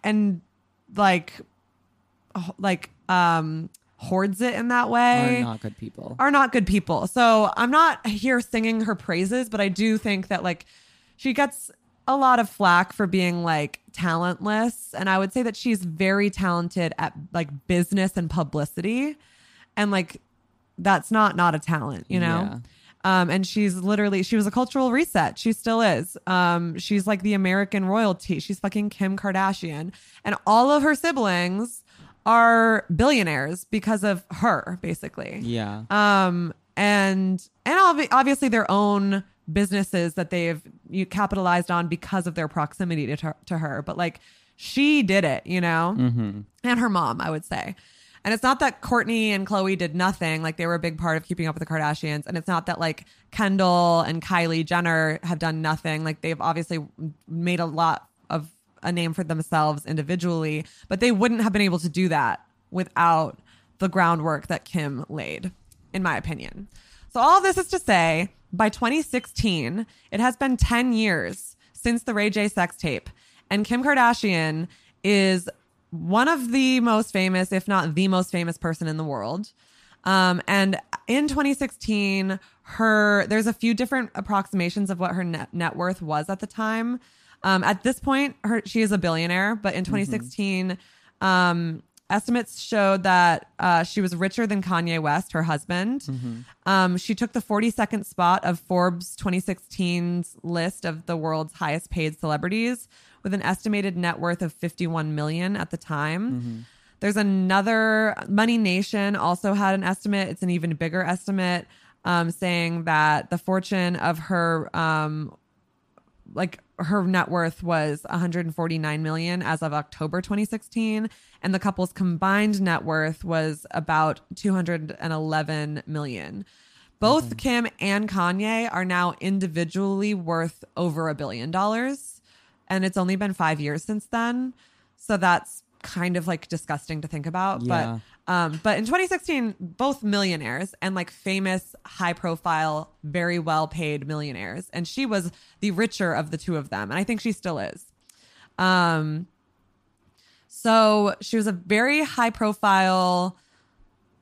and like like um hoards it in that way Are not good people. are not good people. So I'm not here singing her praises, but I do think that like she gets a lot of flack for being like talentless. And I would say that she's very talented at like business and publicity. And like that's not not a talent, you know? Um, and she's literally she was a cultural reset. She still is. Um, she's like the American royalty. She's fucking Kim Kardashian. And all of her siblings are billionaires because of her, basically. Yeah. um and and obvi- obviously their own businesses that they've you capitalized on because of their proximity to, her- to her. But like she did it you know? And her mom i would say. And it's not that Kourtney and Khloé did nothing. Like they were a big part of keeping up with the Kardashians. And it's not that like Kendall and Kylie Jenner have done nothing. Like they've obviously made a lot a name for themselves individually but they wouldn't have been able to do that without the groundwork that Kim laid, in my opinion. So, all this is to say, by 2016, it has been 10 years since the Ray J sex tape, and Kim Kardashian is one of the most famous, if not the most famous person in the world. Um, and in 2016, her there's a few different approximations of what her net, net worth was at the time. Um, at this point, her she is a billionaire, but in 2016, um, estimates showed that uh, she was richer than Kanye West, her husband. Um, she took the 42nd spot of Forbes 2016's list of the world's highest paid celebrities, with an estimated net worth of 51 million at the time. There's another Money Nation also had an estimate. It's an even bigger estimate, um, saying that the fortune of her um, like her net worth was 149 million as of October 2016 and the couple's combined net worth was about 211 million. Both mm-hmm. Kim and Kanye are now individually worth over a billion dollars and it's only been 5 years since then. So that's kind of like disgusting to think about, Yeah. but um, but in 2016, both millionaires and like famous, high profile, very well paid millionaires. And she was the richer of the two of them. And I think she still is. Um, so she was a very high profile,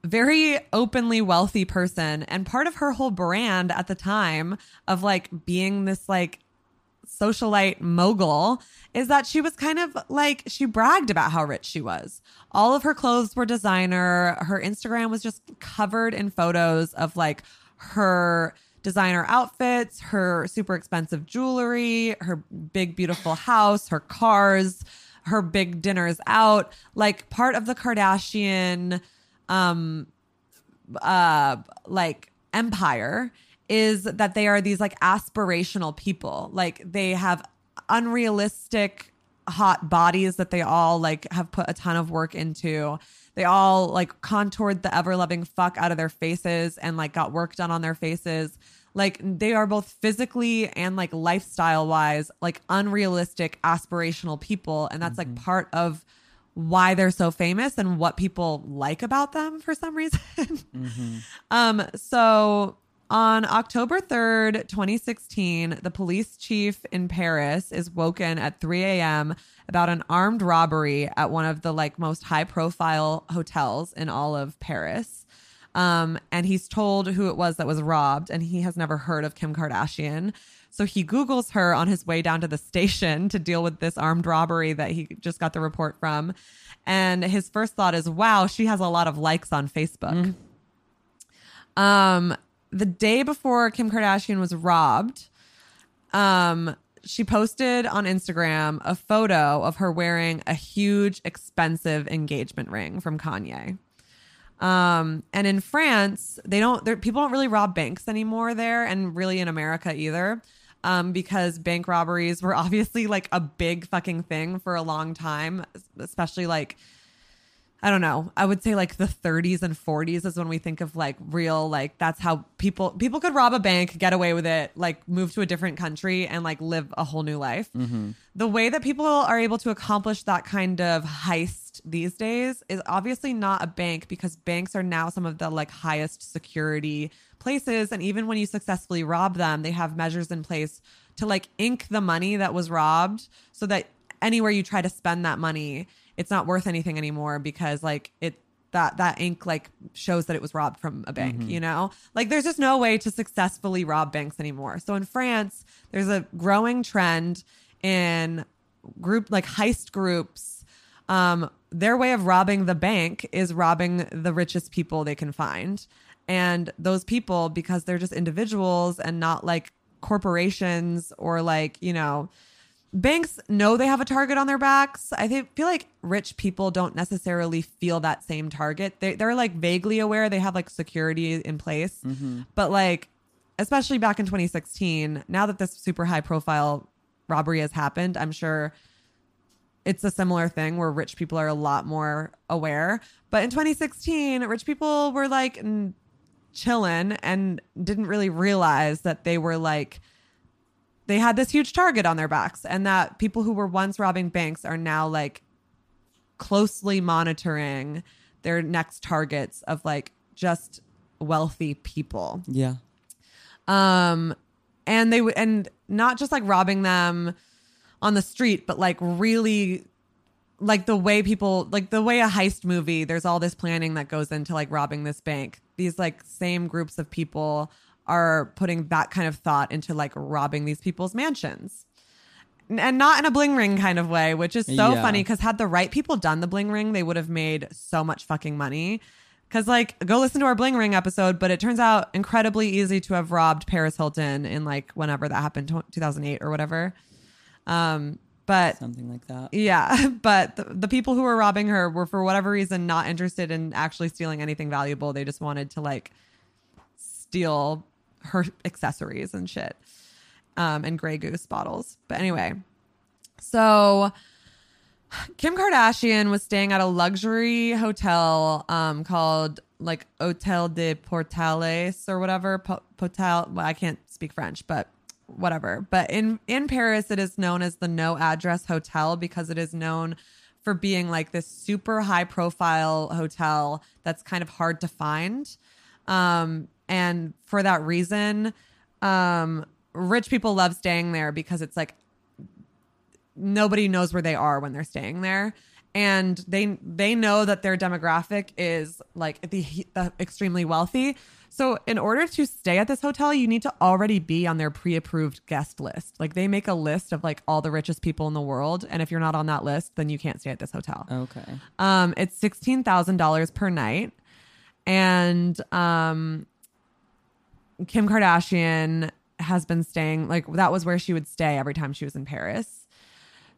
very openly wealthy person. And part of her whole brand at the time of like being this like socialite mogul is that she was kind of like she bragged about how rich she was. All of her clothes were designer. Her Instagram was just covered in photos of like her designer outfits, her super expensive jewelry, her big beautiful house, her cars, her big dinners out. Like part of the Kardashian um uh like empire is that they are these like aspirational people. Like they have unrealistic hot bodies that they all like have put a ton of work into. They all like contoured the ever loving fuck out of their faces and like got work done on their faces. Like they are both physically and like lifestyle wise like unrealistic aspirational people. And that's like part of why they're so famous and what people like about them for some reason. [laughs] um, so on October 3rd, 2016, the police chief in Paris is woken at 3 a.m. about an armed robbery at one of the like most high profile hotels in all of Paris. Um, and he's told who it was that was robbed, and he has never heard of Kim Kardashian. So he Googles her on his way down to the station to deal with this armed robbery that he just got the report from. And his first thought is, wow, she has a lot of likes on Facebook. Um, the day before Kim Kardashian was robbed, um, she posted on Instagram a photo of her wearing a huge, expensive engagement ring from Kanye. Um, and in France, they don't, people don't really rob banks anymore there, and really in America either. Um, because bank robberies were [laughs] obviously like a big fucking thing for a long time, especially like I don't know. I would say like the 30s and 40s is when we think of like real like that's how people people could rob a bank, get away with it, like move to a different country and like live a whole new life. Mm-hmm. The way that people are able to accomplish that kind of heist these days is obviously not a bank because banks are now some of the like highest security places and even when you successfully rob them, they have measures in place to like ink the money that was robbed so that anywhere you try to spend that money it's not worth anything anymore because like it that that ink like shows that it was robbed from a bank you know? Like there's just no way to successfully rob banks anymore. So in france there's a growing trend in group like heist groups. Um their way of robbing the bank is robbing the richest people they can find. And those people because they're just individuals and not like corporations or like you know banks know they have a target on their backs. I think, feel like rich people don't necessarily feel that same target. They, they're like vaguely aware they have like security in place, mm-hmm. but like, especially back in 2016, now that this super high profile robbery has happened, I'm sure it's a similar thing where rich people are a lot more aware. But in 2016, rich people were like chilling and didn't really realize that they were like they had this huge target on their backs and that people who were once robbing banks are now like closely monitoring their next targets of like just wealthy people Yeah. um and they would and not just like robbing them on the street but like really like the way people like the way a heist movie there's all this planning that goes into like robbing this bank these like same groups of people are putting that kind of thought into like robbing these people's mansions and not in a bling ring kind of way which is so Yeah. funny because had the right people done the bling ring they would have made so much fucking money because like go listen to our bling ring episode but it turns out incredibly easy to have robbed paris hilton in like whenever that happened 2008 or whatever um but Something like that. yeah, [laughs] but the, the people who were robbing her were for whatever reason not interested in actually stealing anything valuable. They just wanted to like steal her accessories and shit. Um and Grey Goose bottles. But anyway, so Kim Kardashian was staying at a luxury hotel um called like Hotel de Pourtalès or whatever. Po- well, I can't speak French, but whatever. But in in Paris, it is known as the No Address Hotel because it is known for being like this super high profile hotel that's kind of hard to find. Um, and for that reason, um, rich people love staying there because it's like nobody knows where they are when they're staying there. And they they know that their demographic is like the, the extremely wealthy. So in order to stay at this hotel you need to already be on their pre-approved guest list. Like they make a list of like all the richest people in the world. And if you're not on that list then you can't stay at this hotel. Okay. um, it's sixteen thousand dollars per night, and um, Kim Kardashian has been staying like that was where she would stay every time she was in Paris.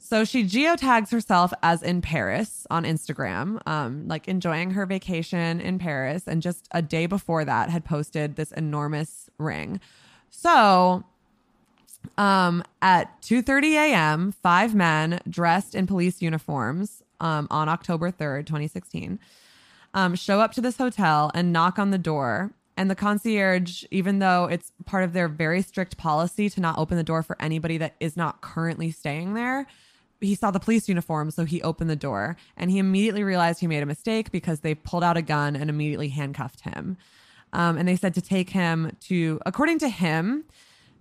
So she geotags herself as in Paris on Instagram, um, like enjoying her vacation in Paris, and just a day before that had posted this enormous ring. So um, at 2:30 a.m., five men dressed in police uniforms um, on October 3rd, 2016, um, show up to this hotel and knock on the door. And the concierge, even though it's part of their very strict policy to not open the door for anybody that is not currently staying there, he saw the police uniform, so he opened the door and he immediately realized he made a mistake because they pulled out a gun and immediately handcuffed him. Um, and they said to take him to, according to him,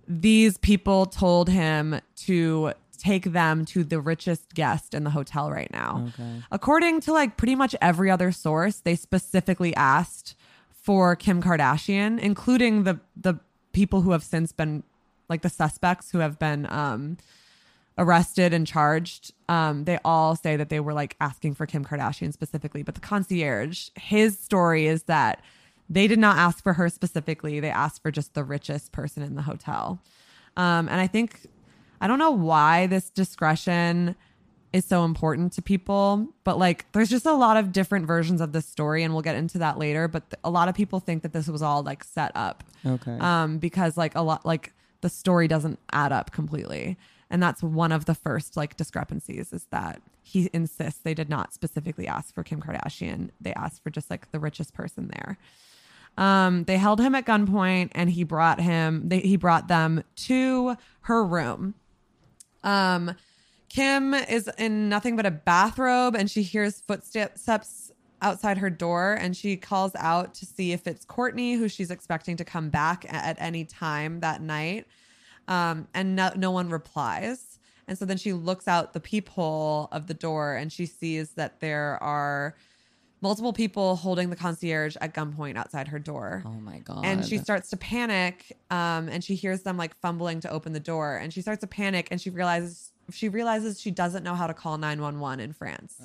these people told him to take them to the richest guest in the hotel right now. Okay. According to like pretty much every other source, they specifically asked for Kim Kardashian, including the the people who have since been like the suspects who have been um arrested and charged. Um, they all say that they were like asking for Kim Kardashian specifically, but the concierge, his story is that they did not ask for her specifically. They asked for just the richest person in the hotel. Um, and I think I don't know why this discretion is so important to people, but like there's just a lot of different versions of this story, and we'll get into that later. But th- a lot of people think that this was all like set up, Okay. um, because like a lot like the story doesn't add up completely, and that's one of the first like discrepancies is that he insists they did not specifically ask for Kim Kardashian; they asked for just like the richest person there. Um, they held him at gunpoint, and he brought him. They, he brought them to her room. Um, Kim is in nothing but a bathrobe and she hears footsteps outside her door and she calls out to see if it's Kourtney, who she's expecting to come back at any time that night. Um, and no, no one replies. And so then she looks out the peephole of the door and she sees that there are multiple people holding the concierge at gunpoint outside her door oh my god. and she starts to panic um and she hears them like fumbling to open the door and she starts to panic and she realizes she realizes she doesn't know how to call 911 in France.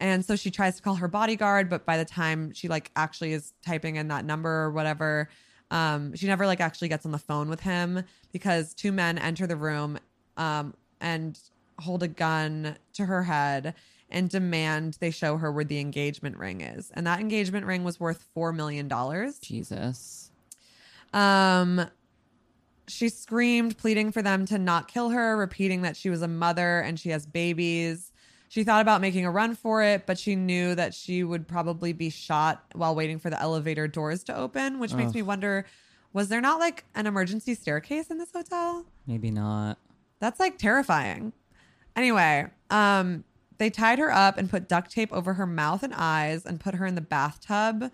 And so she tries to call her bodyguard, but by the time she like actually is typing in that number or whatever, um, she never like actually gets on the phone with him because two men enter the room um, and hold a gun to her head and demand they show her where the engagement ring is. And that engagement ring was worth $4 million. Jesus. Um, she screamed, pleading for them to not kill her, repeating that she was a mother and she has babies. She thought about making a run for it, but she knew that she would probably be shot while waiting for the elevator doors to open, which makes Ugh. me wonder was there not like an emergency staircase in this hotel? Maybe not. That's like terrifying. Anyway, um, they tied her up and put duct tape over her mouth and eyes and put her in the bathtub.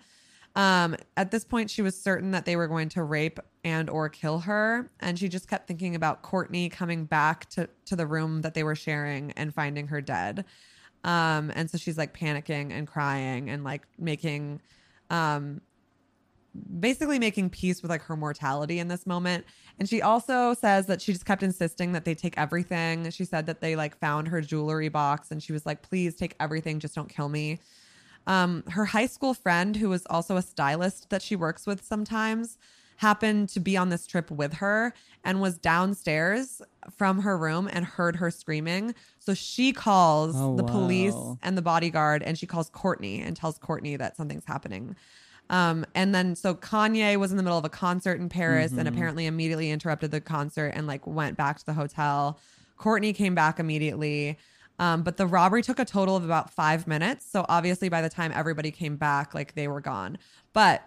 Um, at this point, she was certain that they were going to rape and or kill her, and she just kept thinking about Kourtney coming back to to the room that they were sharing and finding her dead. Um, and so she's like panicking and crying and like making, um, basically making peace with like her mortality in this moment. And she also says that she just kept insisting that they take everything. She said that they like found her jewelry box and she was like, please take everything, just don't kill me. Um, her high school friend, who was also a stylist that she works with sometimes, happened to be on this trip with her and was downstairs from her room and heard her screaming. So she calls Oh, the police and the bodyguard and she calls Kourtney and tells Kourtney that something's happening. Um, and then so Kanye was in the middle of a concert in Paris and apparently immediately interrupted the concert and like went back to the hotel. Kourtney came back immediately. Um, but the robbery took a total of about five minutes. So obviously by the time everybody came back, like they were gone. But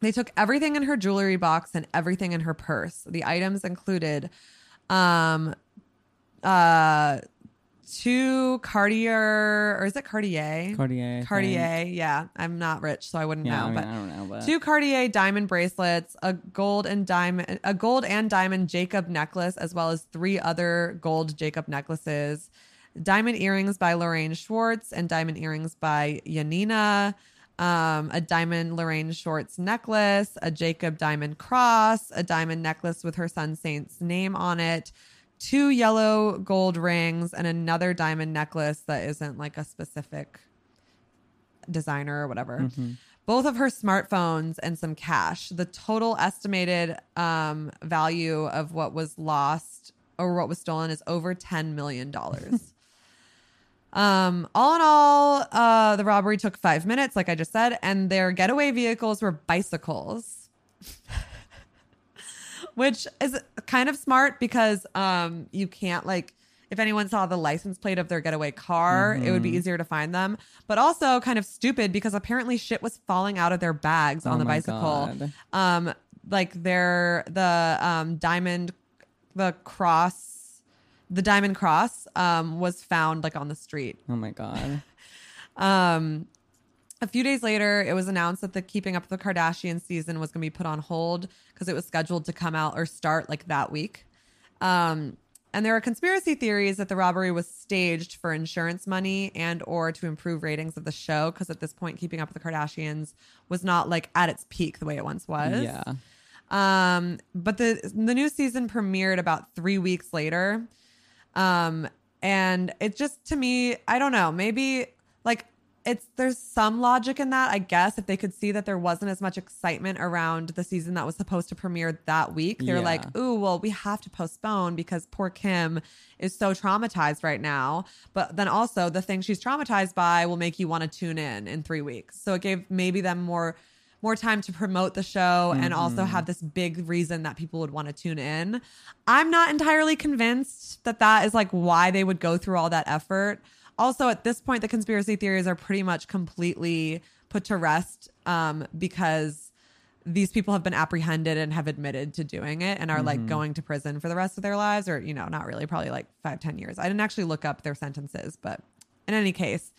they took everything in her jewelry box and everything in her purse. The items included um uh two Cartier or is it Cartier? Cartier. Cartier, yeah. I'm not rich, so I wouldn't Yeah, know. I, mean, but I don't know, but two Cartier diamond bracelets, a gold and diamond, a gold and diamond Jacob necklace, as well as three other gold Jacob necklaces, diamond earrings by Lorraine Schwartz, and diamond earrings by Yanina. Um, a diamond Lorraine Schwartz necklace, a Jacob diamond cross, a diamond necklace with her son Saint's name on it, two yellow gold rings, and another diamond necklace that isn't like a specific designer or whatever. Mhm. Both of her smartphones and some cash. The total estimated um, value of what was lost or what was stolen is over $10 million. Um, all in all, uh, the robbery took five minutes, like I just said, and their getaway vehicles were bicycles. [laughs] Which is kind of smart because um, you can't like if anyone saw the license plate of their getaway car, it would be easier to find them. But also kind of stupid because apparently shit was falling out of their bags on Oh the bicycle. God. Um, like their the um diamond, the cross, the diamond cross um was found like on the street. Oh my god. [laughs] Um, a few days later, it was announced that the Keeping Up with the Kardashians season was going to be put on hold because it was scheduled to come out or start like that week. Um, and there are conspiracy theories that the robbery was staged for insurance money and or to improve ratings of the show because at this point keeping up with the kardashians was not like at its peak the way it once was Yeah. um, but the the new season premiered about three weeks later. Um, and it just to me, I don't know, maybe like it's there's some logic in that, I guess, if they could see that there wasn't as much excitement around the season that was supposed to premiere that week. They're Yeah. like, ooh, well, we have to postpone because poor Kim is so traumatized right now. But then also the thing she's traumatized by will make you want to tune in in three weeks. So it gave maybe them more more time to promote the show and also have this big reason that people would want to tune in. I'm not entirely convinced that that is like why they would go through all that effort. Also, at this point, the conspiracy theories are pretty much completely put to rest um, because these people have been apprehended and have admitted to doing it and are like going to prison for the rest of their lives or you know not really probably like five ten years i didn't actually look up their sentences but in any case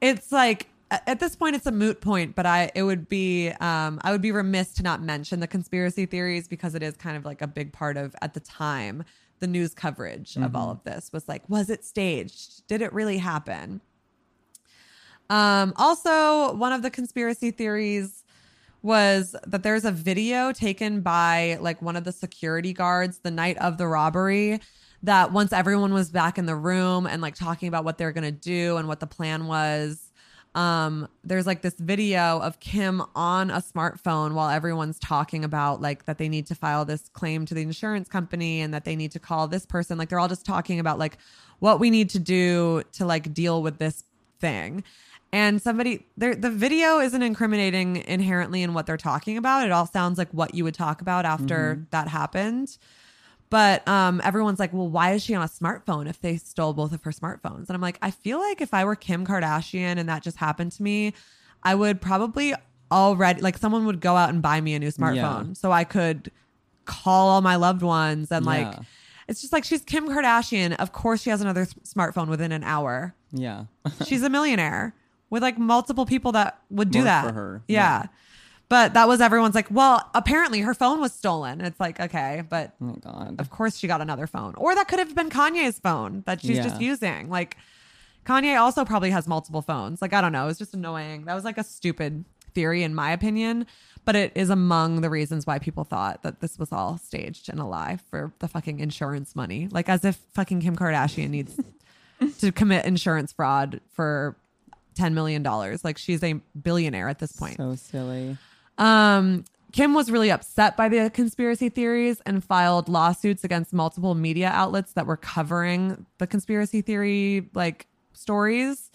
it's like at this point it's a moot point but i it would be um i would be remiss to not mention the conspiracy theories because it is kind of like a big part of at the time the news coverage of all of this was like was it staged? Did it really happen? Um also one of the conspiracy theories was that there's a video taken by like one of the security guards the night of the robbery that once everyone was back in the room and like talking about what they're going to do and what the plan was um there's like this video of Kim on a smartphone while everyone's talking about like that they need to file this claim to the insurance company and that they need to call this person. Like they're all just talking about like what we need to do to like deal with this thing. And somebody there the video isn't incriminating inherently in what they're talking about. It all sounds like what you would talk about after that happened but um, everyone's like, well, why is she on a smartphone if they stole both of her smartphones? And I'm like, I feel like if I were Kim Kardashian and that just happened to me, I would probably already, like, someone would go out and buy me a new smartphone Yeah. so I could call all my loved ones. And like, it's just like she's Kim Kardashian. Of course, she has another smartphone within an hour. Yeah. [laughs] She's a millionaire with like multiple people that would do Work that for her. Yeah. Yeah. But that was everyone's like, well, apparently her phone was stolen. It's like, okay, but oh my god. of course she got another phone. Or that could have been Kanye's phone that she's just using. Like Kanye also probably has multiple phones. Like I don't know, it was just annoying. That was like a stupid theory in my opinion, but it is among the reasons why people thought that this was all staged and a lie for the fucking insurance money. Like as if fucking Kim Kardashian needs [laughs] to commit insurance fraud for 10 million dollars. Like she's a billionaire at this point. So silly. Um, Kim was really upset by the conspiracy theories and filed lawsuits against multiple media outlets that were covering the conspiracy theory like stories.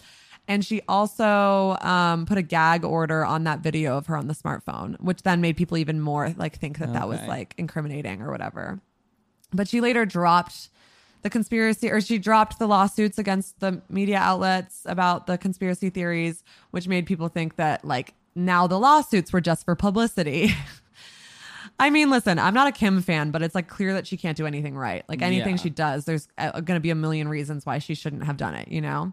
And she also um, put a gag order on that video of her on the smartphone, which then made people even more like think that that was like incriminating or whatever. But she later dropped the conspiracy or she dropped the lawsuits against the media outlets about the conspiracy theories, which made people think that like now the lawsuits were just for publicity. [laughs] I mean, listen, I'm not a Kim fan, but it's like clear that she can't do anything right. Like anything Yeah. she does, there's uh, going to be a million reasons why she shouldn't have done it, you know?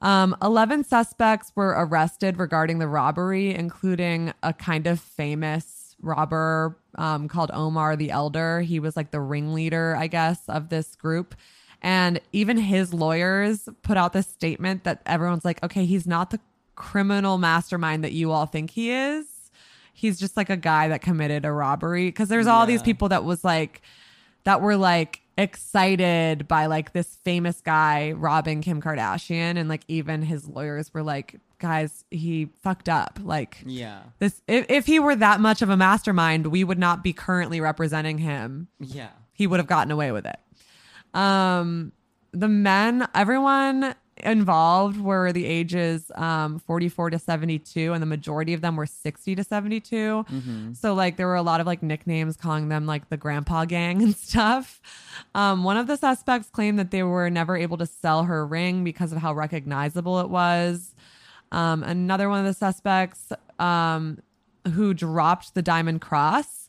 Um, 11 suspects were arrested regarding the robbery, including a kind of famous robber um, called Omar the Elder. He was like the ringleader, I guess, of this group. And even his lawyers put out this statement that everyone's like, okay, he's not the criminal mastermind that you all think he is. He's just like a guy that committed a robbery. Cause there's all these people that was like, that were like excited by like this famous guy robbing Kim Kardashian and like even his lawyers were like guys he fucked up like Yeah. this if, if he were that much of a mastermind we would not be currently representing him Yeah. he would have gotten away with it um the men everyone involved were the ages um 44 to 72 and the majority of them were 60 to 72 so like there were a lot of like nicknames calling them like the grandpa gang [laughs] and stuff. Um one of the suspects claimed that they were never able to sell her ring because of how recognizable it was. Um another one of the suspects um who dropped the diamond cross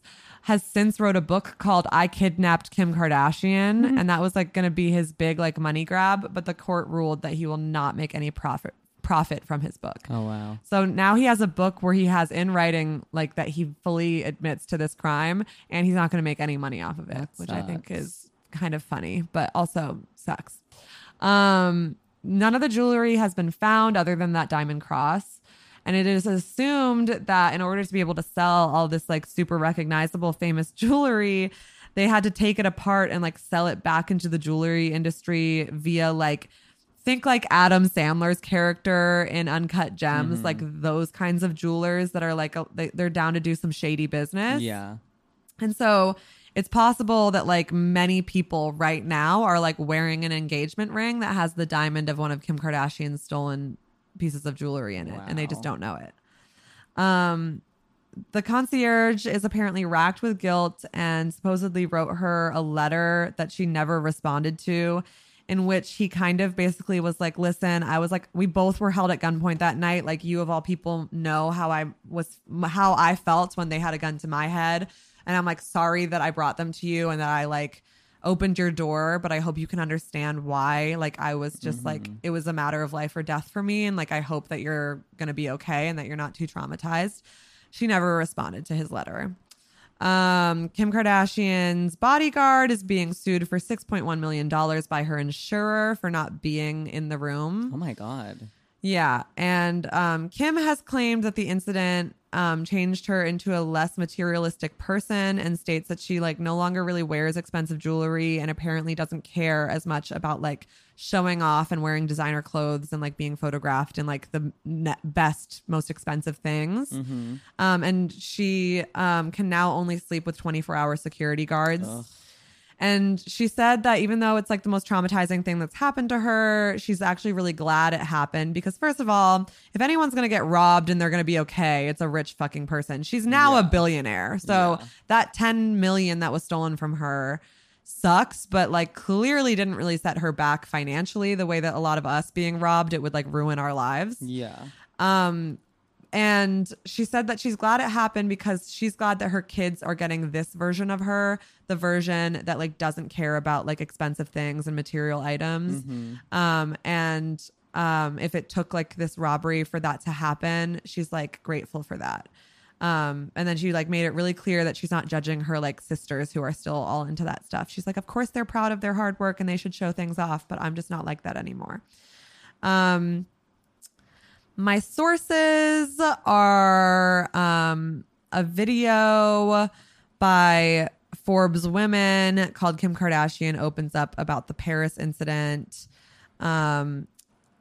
has since wrote a book called I Kidnapped Kim Kardashian and that was like going to be his big like money grab but the court ruled that he will not make any profit profit from his book. Oh wow. So now he has a book where he has in writing like that he fully admits to this crime and he's not going to make any money off of it, That which I think is kind of funny, but also sucks. Um, none of the jewelry has been found other than that diamond cross. And it is assumed that in order to be able to sell all this like super recognizable famous [laughs] jewelry, they had to take it apart and like sell it back into the jewelry industry via like think like Adam Sandler's character in Uncut Gems, mm-hmm. like those kinds of jewelers that are like a, they, they're down to do some shady business. Yeah. And so it's possible that like many people right now are like wearing an engagement ring that has the diamond of one of Kim Kardashian's stolen pieces of jewelry in it and they just don't know it. Um the concierge is apparently racked with guilt and supposedly wrote her a letter that she never responded to in which he kind of basically was like listen i was like we both were held at gunpoint that night. Like you of all people know how i was how i felt when they had a gun to my head. And i'm like sorry that i brought them to you and that i like opened your door but i hope you can understand why like i was just like it was a matter of life or death for me and like i hope that you're gonna be okay and that you're not too traumatized she never responded to his letter um, Kim Kardashian's bodyguard is being sued for $6.1 million by her insurer for not being in the room. Oh my god. Yeah. And um, Kim has claimed that the incident um, changed her into a less materialistic person and states that she like no longer really wears expensive jewelry and apparently doesn't care as much about like showing off and wearing designer clothes and like being photographed in like the ne- best, most expensive things. Mm-hmm. Um, and she um, can now only sleep with 24 hour security guards. And she said that even though it's like the most traumatizing thing that's happened to her, she's actually really glad it happened because, first of all, if anyone's going to get robbed and they're going to be okay, it's a rich fucking person. She's now a billionaire. So Yeah. that 10 million that was stolen from her sucks, but like clearly didn't really set her back financially the way that a lot of us being robbed, it would like ruin our lives. Yeah. Um, and she said that she's glad it happened because she's glad that her kids are getting this version of her, the version that like doesn't care about like expensive things and material items. Um, and um, if it took like this robbery for that to happen, she's like grateful for that. Um, and then she like made it really clear that she's not judging her like sisters who are still all into that stuff. She's like, of course they're proud of their hard work and they should show things off, but I'm just not like that anymore. Um, my sources are um, a video by Forbes Women called Kim Kardashian opens up about the Paris incident. Um,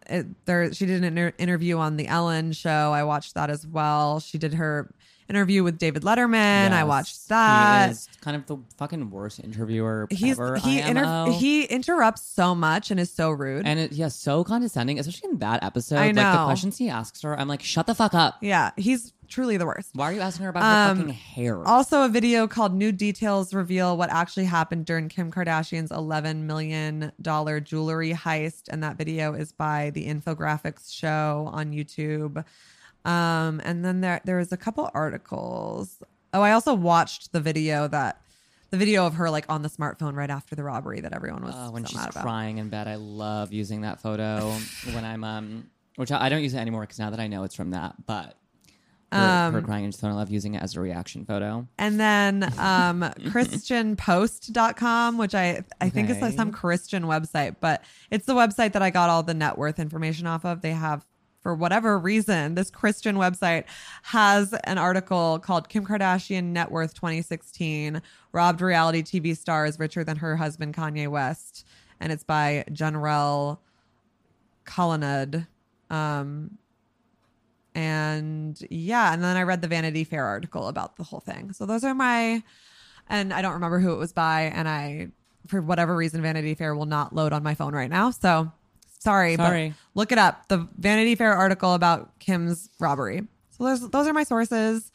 it, there, she did an inter- interview on the Ellen show. I watched that as well. She did her interview with David Letterman. I watched that. He is kind of the fucking worst interviewer He's ever. he inter- he interrupts so much and is so rude. and it, yeah, so condescending, especially in that episode. I Like the questions he asks her, I'm like, shut the fuck up. yeah, he's truly the worst. Why are you asking her about her Um, fucking hair? Also, a video called New Details Reveal What Actually Happened During Kim Kardashian's $11 million jewelry heist. And that video is by the Infographics Show on YouTube. Um, and then there, there was a couple articles. Oh, I also watched the video that the video of her like on the smartphone right after the robbery that everyone was Oh, when so she's crying in bed, I love using that photo when I'm um, which I, I don't use it anymore because now that I know it's from that, but. Her, her Um, crying into the phone, I love using it as a reaction photo. And then um [laughs] christianpost.com, which I I think is like some Christian website, but it's the website that I got all the net worth information off of. They have for whatever reason, this Christian website has an article called Kim Kardashian Net Worth 2016 Robbed Reality TV Star is Richer Than Her Husband Kanye West. And it's by General Colonnade. Um, and yeah, and then I read the Vanity Fair article about the whole thing. So those are my, and I don't remember who it was by, and I, for whatever reason, Vanity Fair will not load on my phone right now. So sorry, Sorry. but look it up. The Vanity Fair article about Kim's robbery. So those those are my sources.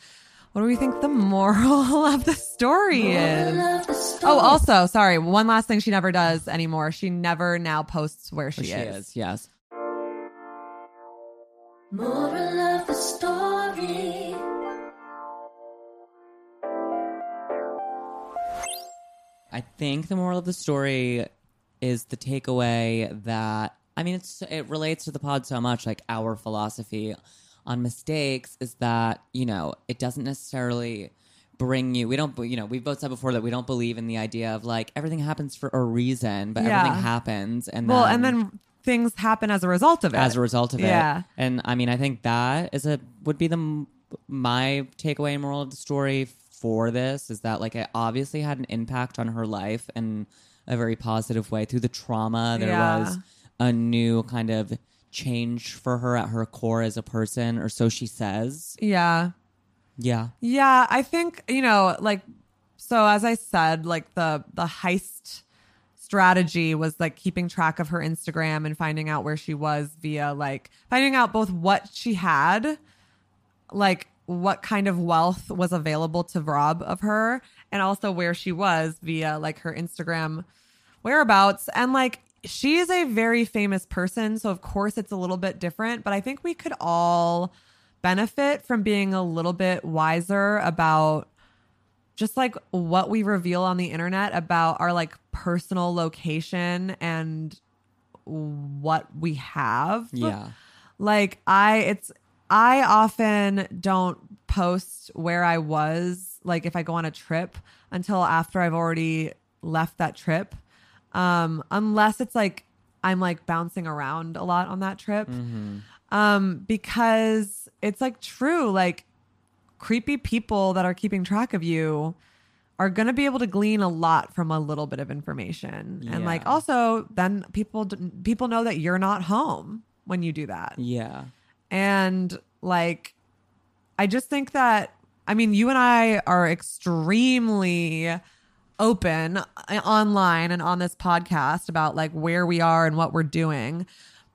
What do we think the moral [laughs] of the story is? The story. Oh, also, sorry, one last thing she never does anymore. She never now posts where she, She is. is, yes. Moral of the story. I think the moral of the story is the takeaway that I mean it's it relates to the pod so much like our philosophy on mistakes is that, you know, it doesn't necessarily bring you. We don't, you know, we've both said before that we don't believe in the idea of like everything happens for a reason, but Yeah. everything happens, and well, then, and then things happen as a result of it. as a result of it, Yeah. And I mean, I think that is a would be the my takeaway and moral of the story for this is that like it obviously had an impact on her life in a very positive way through the trauma. There Yeah. was a new kind of change for her at her core as a person, or so she says. Yeah. Yeah. Yeah, I think, you know, like so as I said, like the the heist strategy was like keeping track of her Instagram and finding out where she was via like finding out both what she had, like what kind of wealth was available to rob of her, and also where she was via like her Instagram whereabouts. And like she is a very famous person, so of course it's a little bit different, but I think we could all benefit from being a little bit wiser about just like what we reveal on the internet about our like personal location and what we have. Yeah. Like I it's I often don't post where I was like if I go on a trip until after I've already left that trip. Um unless it's like I'm like bouncing around a lot on that trip. Um because it's like true like creepy people that are keeping track of you are going to be able to glean a lot from a little bit of information. And like also then people people know that you're not home when you do that. Yeah. And like I just think that I mean you and I are extremely open uh, online and on this podcast about like where we are and what we're doing.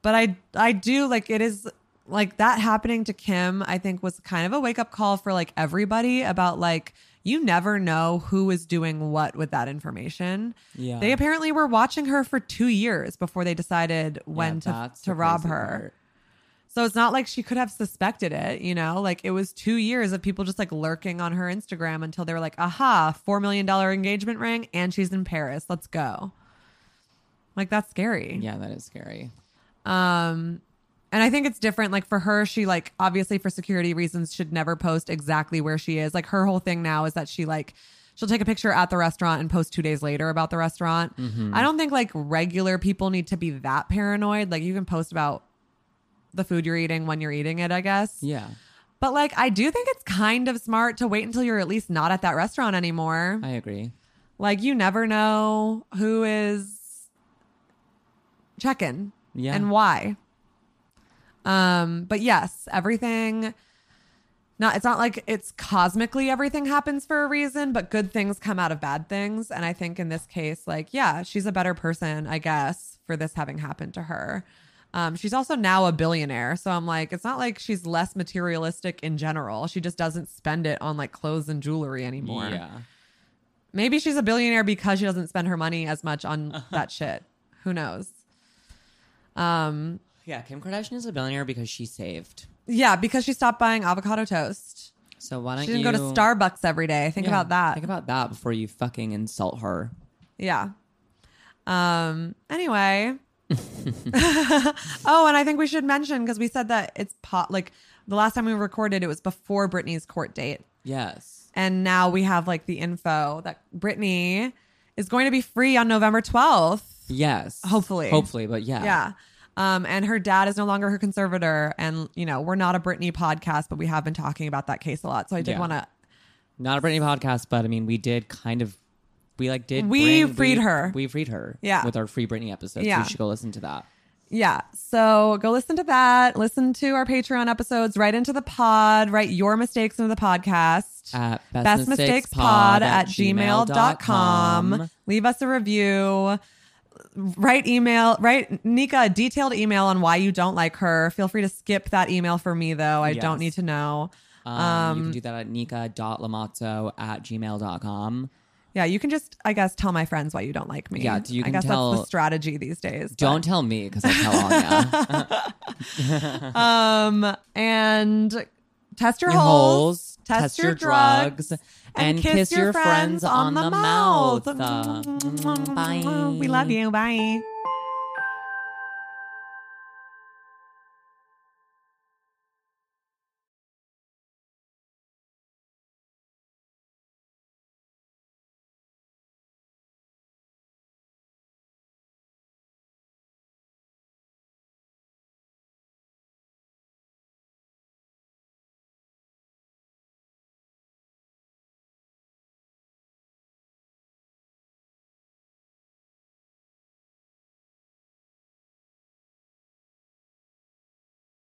But I I do like it is like that happening to Kim, I think was kind of a wake up call for like everybody about like you never know who is doing what with that information. Yeah. They apparently were watching her for 2 years before they decided when Yeah, to to rob her. part. So it's not like she could have suspected it, you know? Like it was two years of people just like lurking on her Instagram until they were like, aha, $4 million engagement ring and she's in Paris. Let's go. Like that's scary. Yeah, that is scary. Um, and I think it's different. Like for her, she like obviously for security reasons should never post exactly where she is. Like her whole thing now is that she like she'll take a picture at the restaurant and post two days later about the restaurant. I don't think like regular people need to be that paranoid. Like you can post about the food you're eating when you're eating it, I guess. Yeah. But like I do think it's kind of smart to wait until you're at least not at that restaurant anymore. I agree. Like you never know who is checking Yeah. and why. Um, but yes, everything not it's not like it's cosmically everything happens for a reason, but good things come out of bad things. And I think in this case, like, yeah, she's a better person, I guess, for this having happened to her. Um, she's also now a billionaire. So I'm like, it's not like she's less materialistic in general. She just doesn't spend it on like clothes and jewelry anymore. Yeah. Maybe she's a billionaire because she doesn't spend her money as much on [laughs] that shit. Who knows? Um, Yeah, Kim Kardashian is a billionaire because she saved. yeah, because she stopped buying avocado toast. So why don't She didn't you go to Starbucks every day. Think Yeah, about that. Think about that before you fucking insult her. yeah. Um. Anyway. [laughs] oh, and I think we should mention because we said that it's pot like the last time we recorded it was before Britney's court date, Yes. and now we have like the info that Britney is going to be free on November twelfth. Yes. Hopefully. Hopefully, but yeah. Yeah. Um, and her dad is no longer her conservator. And, you know, we're not a Britney podcast, but we have been talking about that case a lot. So I did Yeah. want to, Not a Britney podcast, but I mean, we did kind of, we like did. We bring- freed we- her. We freed her. Yeah. With our free Britney episodes. Yeah. You should go listen to that. yeah. So go listen to that. Listen to our Patreon episodes, right into the pod, write your mistakes into the podcast. At Best mistakes pod at gmail.com. Leave us a review. Write email, write Nika a detailed email on why you don't like her. Feel free to skip that email for me, though. I don't need to know. Um, you can do that at nika.lamazzo at gmail.com. Yeah, you can just, I guess, tell my friends why you don't like me. Yeah, you I can guess tell- that's the strategy these days. but- Don't tell me because I tell Anya. [laughs] um and test your, Your holes, holes, test, your, drugs, and kiss your friends on the mouth. Mm, [laughs] bye. We love you. Bye.